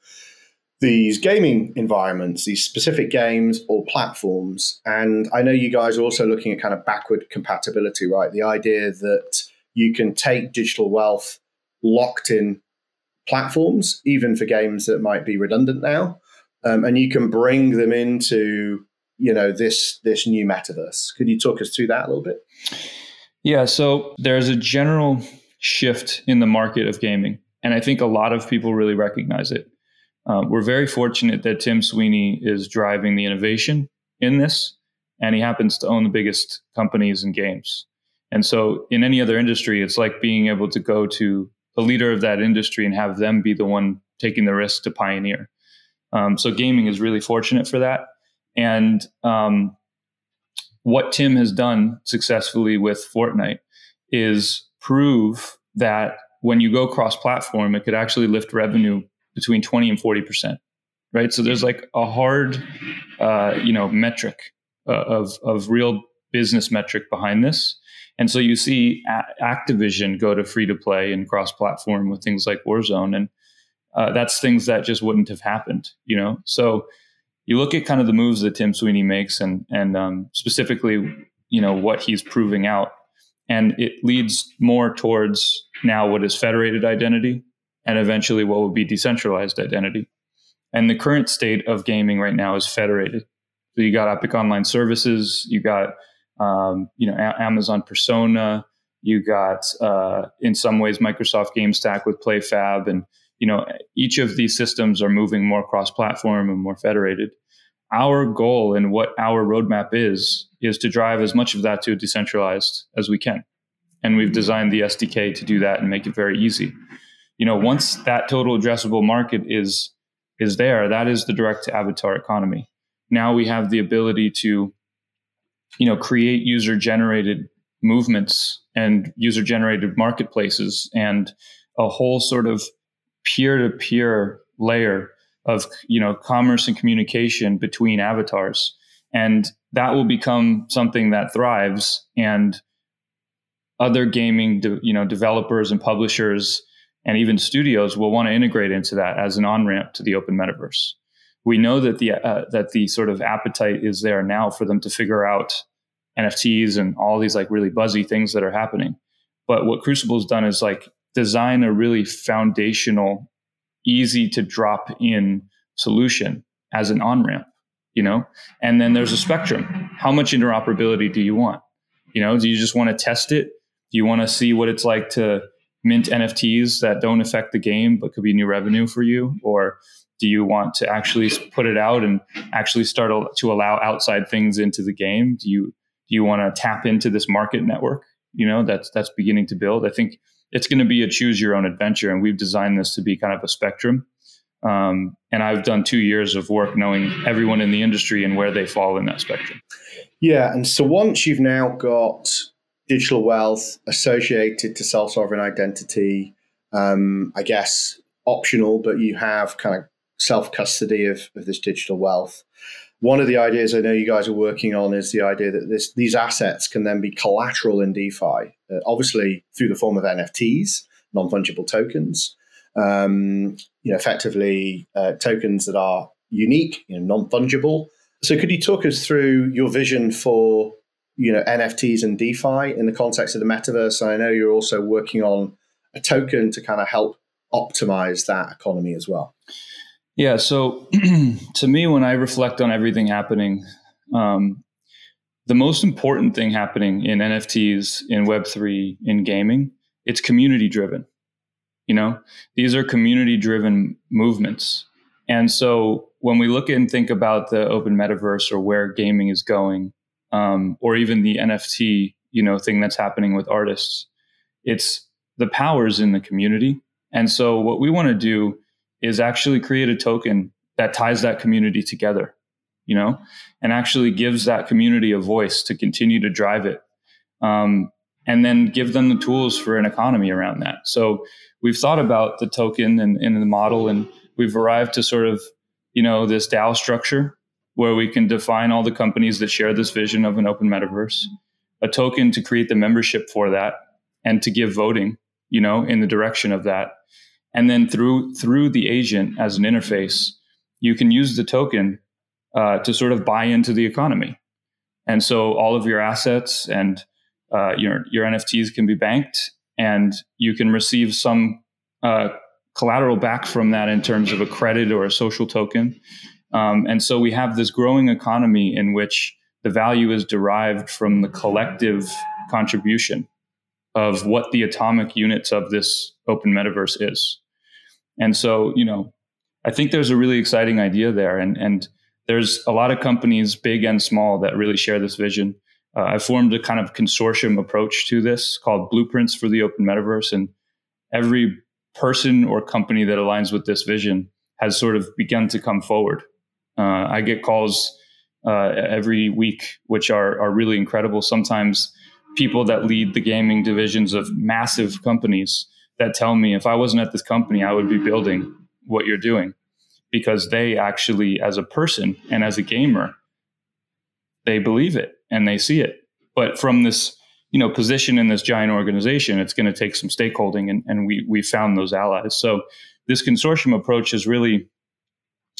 these gaming environments, these specific games or platforms. And I know you guys are also looking at kind of backward compatibility, right? The idea that you can take digital wealth locked in platforms, even for games that might be redundant now, um, and you can bring them into you know this this new metaverse. Could you talk us through that a little bit? Yeah, so there's a general shift in the market of gaming, and I think a lot of people really recognize it. Um, we're very fortunate that Tim Sweeney is driving the innovation in this, and he happens to own the biggest companies in games. And so, in any other industry, it's like being able to go to the leader of that industry and have them be the one taking the risk to pioneer. Um, so, gaming is really fortunate for that. And um, what Tim has done successfully with Fortnite is prove that when you go cross platform, it could actually lift revenue between 20 and 40%. Right. So there's like a hard, uh, you know, metric uh, of, of real business metric behind this. And so you see a- Activision go to free to play and cross platform with things like Warzone. And uh, that's things that just wouldn't have happened, you know? So you look at kind of the moves that Tim Sweeney makes, and and um, specifically, you know, what he's proving out, and it leads more towards now what is federated identity, and eventually what will be decentralized identity. And the current state of gaming right now is federated. So you got Epic Online Services, you got um, you know a- Amazon Persona, you got uh, in some ways Microsoft Game Stack with PlayFab, and you know each of these systems are moving more cross-platform and more federated. Our goal and what our roadmap is is to drive as much of that to decentralized as we can, and we've designed the SDK to do that and make it very easy. You know, once that total addressable market is is there, that is the direct to avatar economy. Now we have the ability to, you know, create user generated movements and user generated marketplaces and a whole sort of peer to peer layer of you know commerce and communication between avatars and that will become something that thrives and other gaming de- you know developers and publishers and even studios will want to integrate into that as an on ramp to the open metaverse we know that the uh, that the sort of appetite is there now for them to figure out NFTs and all these like really buzzy things that are happening. But what Crucible's done is like design a really foundational, easy to drop in solution as an on ramp, you know? And then there's a spectrum. How much interoperability do you want? You know, do you just want to test it? Do you want to see what it's like to mint NFTs that don't affect the game but could be new revenue for you? Or do you want to actually put it out and actually start to allow outside things into the game? Do you do you want to tap into this market network? You know, that's that's beginning to build. I think it's going to be a choose your own adventure, and we've designed this to be kind of a spectrum. Um, and I've done two years of work knowing everyone in the industry and where they fall in that spectrum. Yeah, and so once you've now got digital wealth associated to self sovereign identity, um, I guess optional, but you have kind of self custody of, of this digital wealth. One of the ideas I know you guys are working on is the idea that this, these assets can then be collateral in DeFi, uh, obviously through the form of NFTs, non fungible tokens. Um, you know, effectively uh, tokens that are unique, you know, non fungible. So, could you talk us through your vision for you know NFTs and DeFi in the context of the metaverse? I know you're also working on a token to kind of help optimize that economy as well. Yeah. So to me, when I reflect on everything happening, um, the most important thing happening in NFTs, in Web3, in gaming, it's community driven. You know, these are community driven movements. And so when we look and think about the open metaverse or where gaming is going, um, or even the NFT, you know, thing that's happening with artists, it's the powers in the community. And so what we want to do is actually create a token that ties that community together, you know, and actually gives that community a voice to continue to drive it. Um, and then give them the tools for an economy around that. So we've thought about the token and, and the model, and we've arrived to sort of, you know, this DAO structure where we can define all the companies that share this vision of an open metaverse, a token to create the membership for that, and to give voting, you know, in the direction of that and then through through the agent as an interface, you can use the token uh, to sort of buy into the economy. And so all of your assets and uh, your your NFTs can be banked, and you can receive some uh, collateral back from that in terms of a credit or a social token. Um, and so we have this growing economy in which the value is derived from the collective contribution of what the atomic units of this open metaverse is. And so, you know, I think there's a really exciting idea there. And, and there's a lot of companies, big and small, that really share this vision. Uh, I formed a kind of consortium approach to this called Blueprints for the Open Metaverse. And every person or company that aligns with this vision has sort of begun to come forward. Uh, I get calls uh, every week, which are, are really incredible. Sometimes people that lead the gaming divisions of massive companies that tell me if I wasn't at this company, I would be building what you're doing because they actually, as a person and as a gamer, they believe it and they see it. But from this, you know, position in this giant organization, it's going to take some stakeholding, and, and we we found those allies. So this consortium approach is really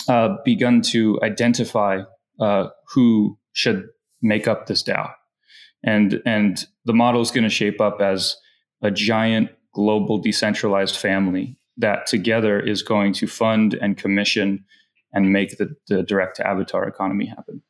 uh, begun to identify uh, who should make up this DAO, and and the model is going to shape up as a giant global decentralized family that together is going to fund and commission and make the, the direct to avatar economy happen.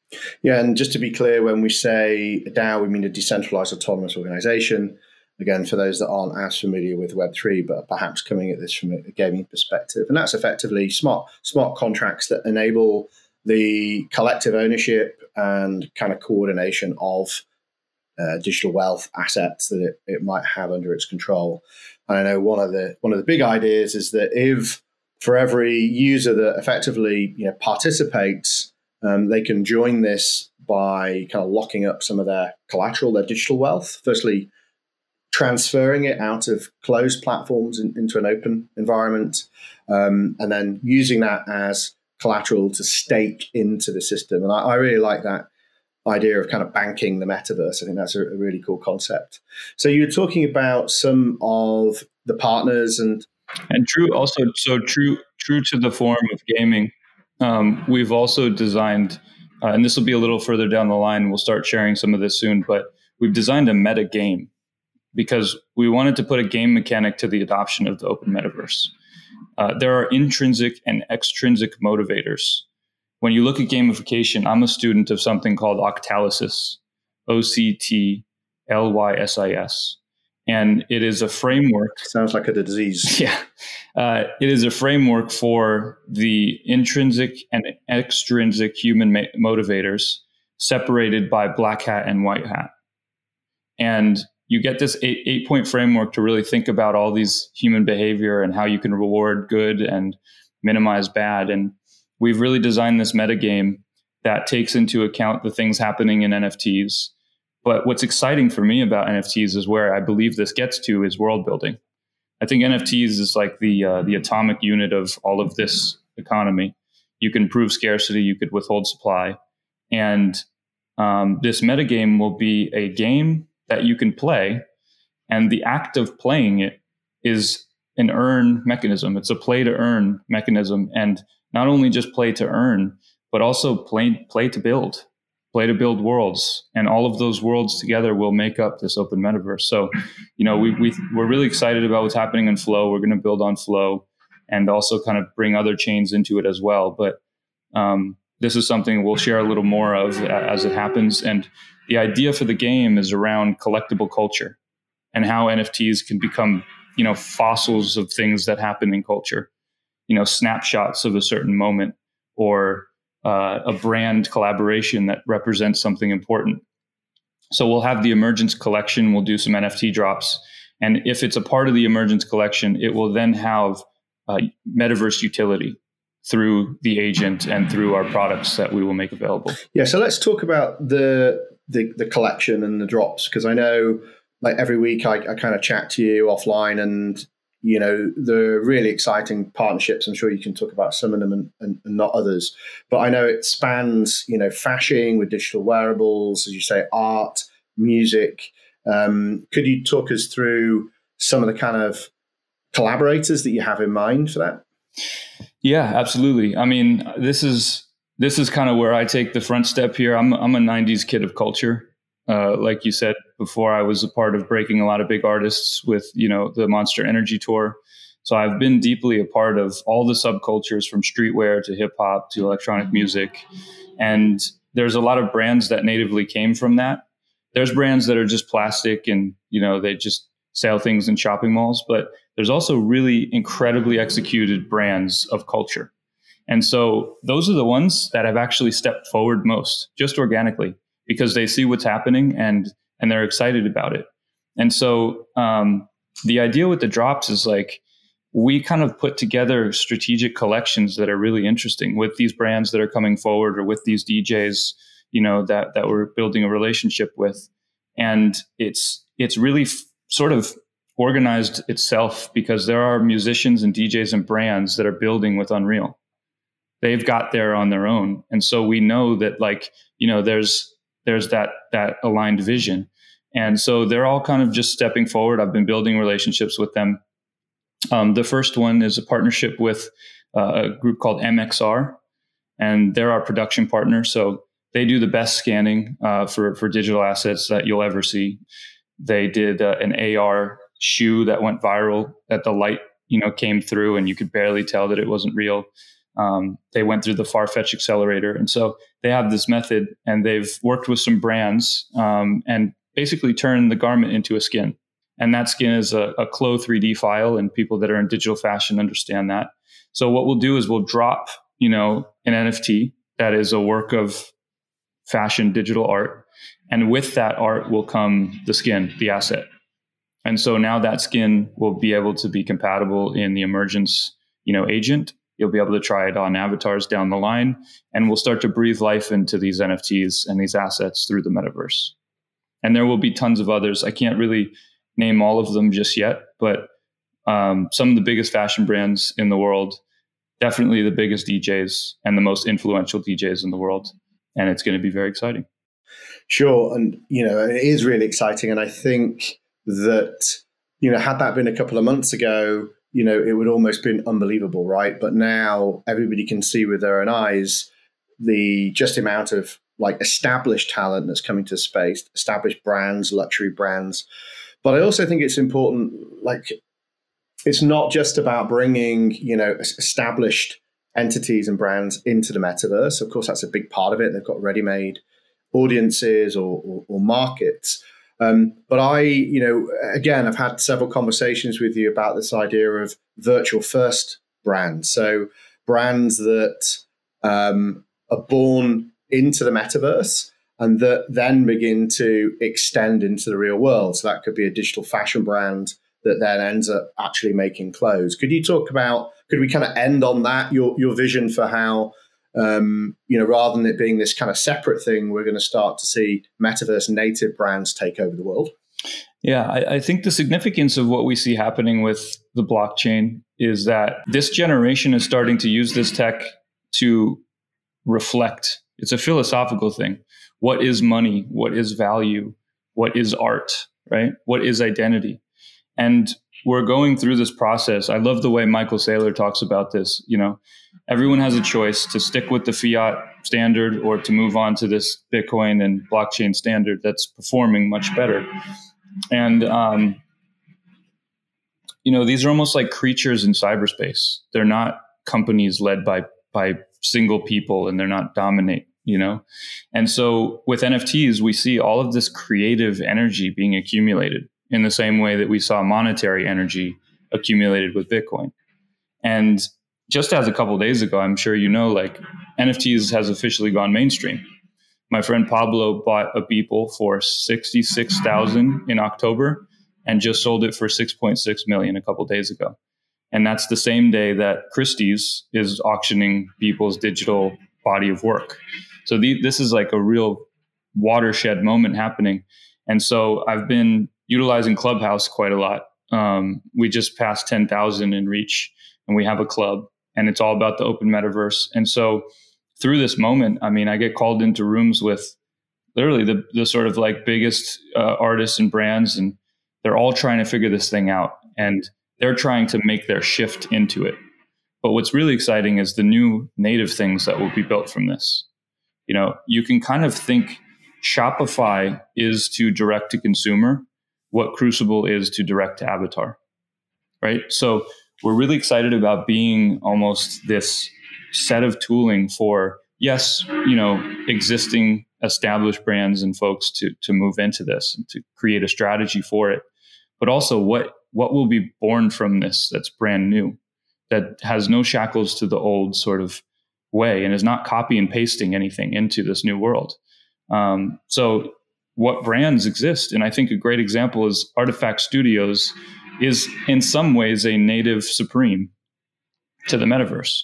Yeah, and just to be clear, when we say DAO, we mean a decentralized autonomous organization. Again, for those that aren't as familiar with Web3, but perhaps coming at this from a gaming perspective. And that's effectively smart, smart contracts that enable the collective ownership and kind of coordination of uh, digital wealth assets that it, it might have under its control. And I know one of the one of the big ideas is that if for every user that effectively you know participates, um, they can join this by kind of locking up some of their collateral, their digital wealth. Firstly, transferring it out of closed platforms in, into an open environment, um, and then using that as collateral to stake into the system. And I, I, really like that idea of kind of banking the metaverse. I think that's a, a really cool concept. So you're talking about some of the partners and and true also so true true to the form of gaming. Um, we've also designed, uh, and this will be a little further down the line. We'll start sharing some of this soon, but we've designed a meta game because we wanted to put a game mechanic to the adoption of the open metaverse. Uh, there are intrinsic and extrinsic motivators. When you look at gamification, I'm a student of something called Octalysis, O C T L Y S I S and it is a framework. Sounds like a disease. Yeah, uh, it is a framework for the intrinsic and extrinsic human ma- motivators separated by black hat and white hat, and you get this eight, eight point framework to really think about all these human behavior and how you can reward good and minimize bad. And we've really designed this metagame that takes into account the things happening in NFTs but what's exciting for me about NFTs is where I believe this gets to is world building. I think NFTs is like the uh, the atomic unit of all of this economy. You can prove scarcity, you could withhold supply, and um, this metagame will be a game that you can play, and the act of playing it is an earn mechanism. It's a play to earn mechanism, and not only just play to earn, but also play play to build play to build worlds and all of those worlds together will make up this open metaverse. So you know we, we we're really excited about what's happening in flow. We're going to build on flow and also kind of bring other chains into it as well. But um, this is something we'll share a little more of as it happens and the idea for the game is around collectible culture and how nfts can become you know fossils of things that happen in culture you know snapshots of a certain moment or uh, a brand collaboration that represents something important. So we'll have the Emergence collection. We'll do some NFT drops, and if it's a part of the Emergence collection, it will then have uh, metaverse utility through the agent and through our products that we will make available. Yeah. So let's talk about the the, the collection and the drops because I know like every week I, I kind of chat to you offline and you know the really exciting partnerships i'm sure you can talk about some of them and, and, and, not others but i know it spans you know fashion with digital wearables as you say art music um, could you talk us through some of the kind of collaborators that you have in mind for that yeah absolutely i mean this is this is kind of where i take the front step here i'm, I'm a 90s kid of culture uh, like you said before, I was a part of breaking a lot of big artists with you know the Monster Energy tour. So I've been deeply a part of all the subcultures from streetwear to hip hop to electronic music, and there's a lot of brands that natively came from that. There's brands that are just plastic and you know they just sell things in shopping malls, but there's also really incredibly executed brands of culture. And so those are the ones that have actually stepped forward most, just organically because they see what's happening and and they're excited about it. And so um, the idea with the drops is like we kind of put together strategic collections that are really interesting with these brands that are coming forward or with these DJs, you know, that that we're building a relationship with, and it's it's really sort of organized itself because there are musicians and DJs and brands that are building with Unreal. They've got there on their own, and so we know that like you know there's there's that that aligned vision. And so they're all kind of just stepping forward. I've been building relationships with them. Um, the first one is a partnership with uh, a group called MXR. and they're our production partner. So they do the best scanning uh, for for digital assets that you'll ever see. They did uh, an AR shoe that went viral that the light you know came through and you could barely tell that it wasn't real. Um, they went through the Farfetch accelerator, and so they have this method, and they've worked with some brands um, and basically turned the garment into a skin. And that skin is a, a Clo 3D file, and people that are in digital fashion understand that. So what we'll do is we'll drop, you know, an NFT that is a work of fashion digital art, and with that art will come the skin, the asset. And so now that skin will be able to be compatible in the emergence, you know, agent. You'll be able to try it on avatars down the line, and we'll start to breathe life into these NFTs and these assets through the metaverse. And there will be tons of others. I can't really name all of them just yet, but um, some of the biggest fashion brands in the world, definitely the biggest DJs and the most influential DJs in the world. And it's going to be very exciting. Sure. And, you know, it is really exciting. And I think that, you know, had that been a couple of months ago, you know, it would almost been unbelievable, right? But now everybody can see with their own eyes the just amount of like established talent that's coming to space, established brands, luxury brands. But I also think it's important, like, it's not just about bringing, you know, established entities and brands into the metaverse. Of course, that's a big part of it. They've got ready-made audiences or, or, or markets. Um, but I, you know, again, I've had several conversations with you about this idea of virtual first brands. So brands that um, are born into the metaverse and that then begin to extend into the real world. So that could be a digital fashion brand that then ends up actually making clothes. Could you talk about? Could we kind of end on that? Your your vision for how um, you know, rather than it being this kind of separate thing, we're going to start to see metaverse native brands take over the world. Yeah, I, I, think the significance of what we see happening with the blockchain is that this generation is starting to use this tech to reflect it's a philosophical thing. What is money? What is value? What is art? Right? What is identity? And we're going through this process. I love the way Michael Saylor talks about this. You know, everyone has a choice to stick with the fiat standard or to move on to this Bitcoin and blockchain standard that's performing much better. And um, you know, these are almost like creatures in cyberspace. They're not companies led by by single people and they're not dominate you know and so with nfts we see all of this creative energy being accumulated in the same way that we saw monetary energy accumulated with bitcoin and just as a couple days ago i'm sure you know like nfts has officially gone mainstream my friend pablo bought a beeple for 66000 in october and just sold it for 6.6 million a couple days ago and that's the same day that Christie's is auctioning Beeple's digital body of work. So the, this is like a real watershed moment happening. And so I've been utilizing Clubhouse quite a lot. Um, we just passed 10,000 in reach and we have a club and it's all about the open metaverse. And so through this moment, I mean, I get called into rooms with literally the, the sort of like biggest uh, artists and brands, and they're all trying to figure this thing out. And they're trying to make their shift into it. But what's really exciting is the new native things that will be built from this. You know, you can kind of think Shopify is to direct to consumer what Crucible is to direct to avatar. Right? So we're really excited about being almost this set of tooling for yes, you know, existing established brands and folks to to move into this and to create a strategy for it. But also what what will be born from this that's brand new, that has no shackles to the old sort of way and is not copy and pasting anything into this new world. Um, so, what brands exist? And I think a great example is RTFKT Studios is in some ways a native supreme to the metaverse.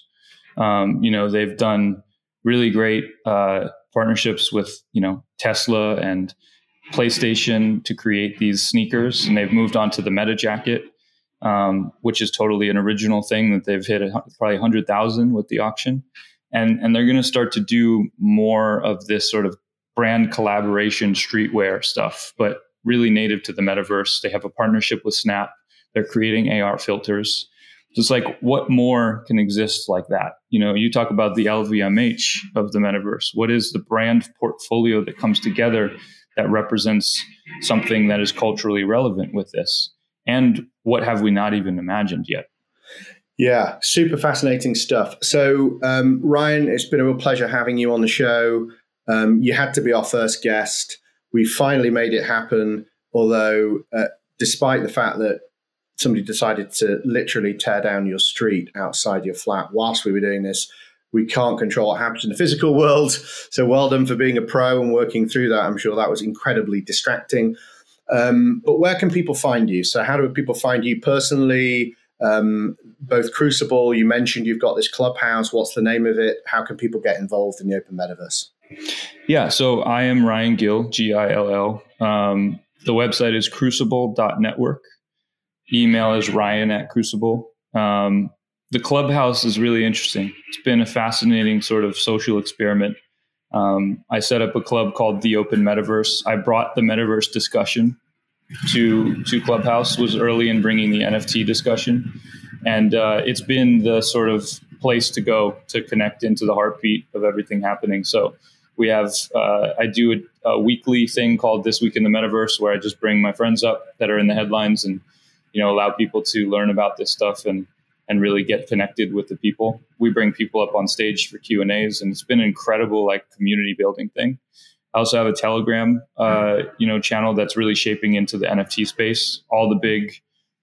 Um, you know, they've done really great uh, partnerships with you know Tesla and PlayStation to create these sneakers, and they've moved on to the Meta jacket, um, which is totally an original thing that they've hit a, probably hundred thousand with the auction, and and they're going to start to do more of this sort of brand collaboration streetwear stuff, but really native to the metaverse. They have a partnership with Snap. They're creating AR filters. Just like what more can exist like that? You know, you talk about the LVMH of the metaverse. What is the brand portfolio that comes together that represents something that is culturally relevant with this? And what have we not even imagined yet? Yeah, super fascinating stuff. So, um, Ryan, it's been a real pleasure having you on the show. Um, you had to be our first guest. We finally made it happen, although, uh, despite the fact that somebody decided to literally tear down your street outside your flat whilst we were doing this. We can't control what happens in the physical world. So well done for being a pro and working through that. I'm sure that was incredibly distracting. Um, but where can people find you? So how do people find you personally? Um, both Crucible, you mentioned you've got this clubhouse. What's the name of it? How can people get involved in the open metaverse? Yeah, so I am Ryan Gill, G I L L. Um, the website is crucible.network email is ryan at crucible. Um, the clubhouse is really interesting. It's been a fascinating sort of social experiment. Um, I set up a club called the Open Metaverse. I brought the metaverse discussion to to Clubhouse. Was early in bringing the NFT discussion, and uh, it's been the sort of place to go to connect into the heartbeat of everything happening. So we have uh, I do a, a, weekly thing called This Week in the Metaverse, where I just bring my friends up that are in the headlines and you know allow people to learn about this stuff and and really get connected with the people. We bring people up on stage for Q and A's, and it's been an incredible like community building thing. I also have a Telegram, uh, you know, channel that's really shaping into the NFT space. All the big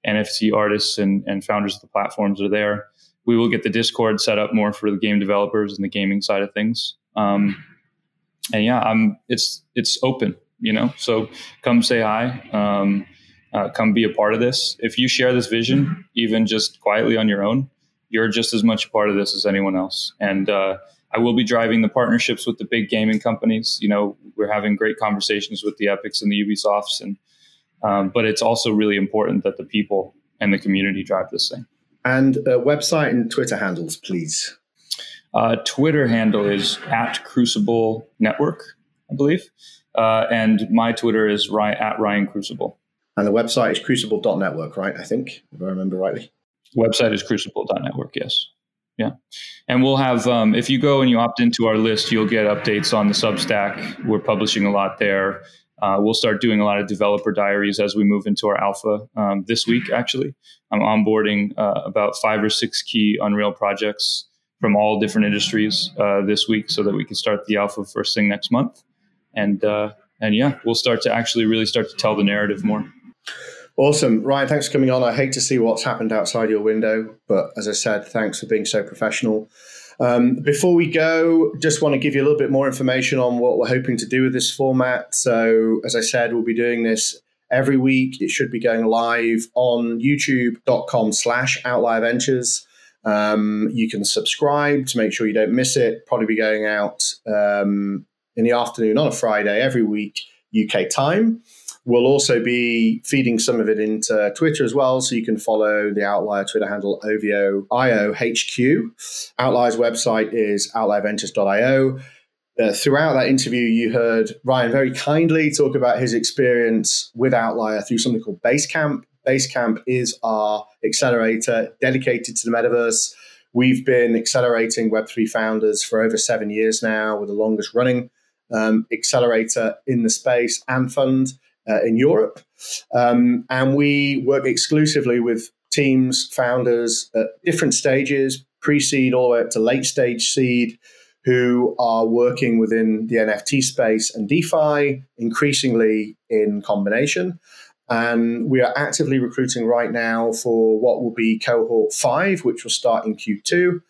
NFT artists and, and founders of the platforms are there. We will get the Discord set up more for the game developers and the gaming side of things. Um, and yeah, I'm it's it's open, you know. So come say hi. Um, uh, come be a part of this. If you share this vision, even just quietly on your own, you're just as much a part of this as anyone else. And uh, I will be driving the partnerships with the big gaming companies. You know, we're having great conversations with the Epics and the Ubisofts, and um, but it's also really important that the people and the community drive this thing. And uh, website and Twitter handles, please. Uh, Twitter handle is at Crucible Network, I believe, uh, and my Twitter is Ryan, at Ryan Crucible. And the website is crucible.network, right? I think, if I remember rightly. Website is crucible.network, yes. Yeah. And we'll have, um, if you go and you opt into our list, you'll get updates on the Substack. We're publishing a lot there. Uh, we'll start doing a lot of developer diaries as we move into our alpha um, this week, actually. I'm onboarding uh, about five or six key Unreal projects from all different industries uh, this week so that we can start the alpha first thing next month. And, uh, and yeah, we'll start to actually really start to tell the narrative more. Awesome. Ryan, thanks for coming on. I hate to see what's happened outside your window, but as I said, thanks for being so professional. Um, before we go, just want to give you a little bit more information on what we're hoping to do with this format. So, as I said, we'll be doing this every week. It should be going live on youtube.com slash outlier ventures. Um, you can subscribe to make sure you don't miss it. Probably be going out um, in the afternoon on a Friday every week, UK time. We'll also be feeding some of it into Twitter as well, so you can follow the Outlier Twitter handle OVOIOHQ. Outlier's website is outlierventures.io. Uh, throughout that interview, you heard Ryan very kindly talk about his experience with Outlier through something called Basecamp. Basecamp is our accelerator dedicated to the metaverse. We've been accelerating Web3 founders for over seven years now. We're the longest running um, accelerator in the space and fund uh, in Europe. Um, and we work exclusively with teams, founders at different stages, pre seed all the way up to late stage seed, who are working within the NFT space and DeFi, increasingly in combination. And we are actively recruiting right now for what will be cohort five, which will start in Q2.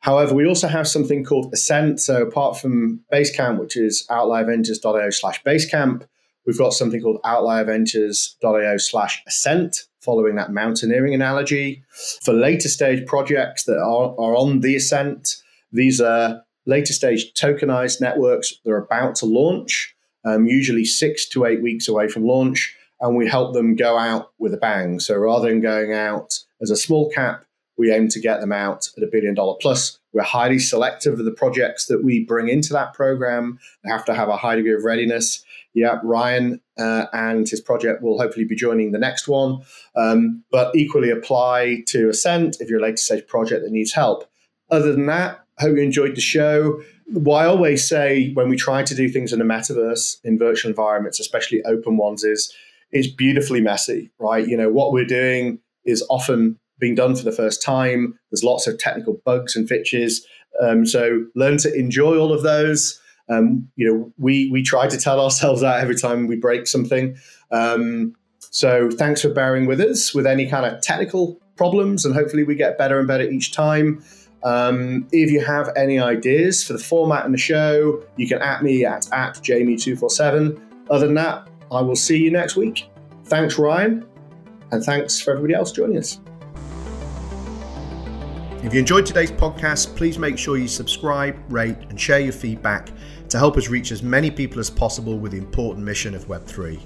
However, we also have something called Ascent. So apart from Basecamp, which is outlierventures.io slash Basecamp, We've got something called outlierventures.io slash ascent, following that mountaineering analogy. For later stage projects that are, are on the ascent, these are later stage tokenized networks that are about to launch, um, usually six to eight weeks away from launch, and we help them go out with a bang. So rather than going out as a small cap, we aim to get them out at a billion dollar plus We're highly selective of the projects that we bring into that program. They have to have a high degree of readiness. Yeah, Ryan uh, and his project will hopefully be joining the next one, um, but equally apply to Ascent if you're a later stage project that needs help. Other than that, hope you enjoyed the show. What I always say when we try to do things in the metaverse, in virtual environments, especially open ones, is it's beautifully messy, right? You know, what we're doing is often being done for the first time. There's lots of technical bugs and fitches. Um, so learn to enjoy all of those. Um, you know, we we try to tell ourselves that every time we break something. Um, so thanks for bearing with us with any kind of technical problems, and hopefully we get better and better each time. Um, if you have any ideas for the format and the show, you can at me at, at Jamie247. Other than that, I will see you next week. Thanks, Ryan, and thanks for everybody else joining us. If you enjoyed today's podcast, please make sure you subscribe, rate, and share your feedback to help us reach as many people as possible with the important mission of Web3.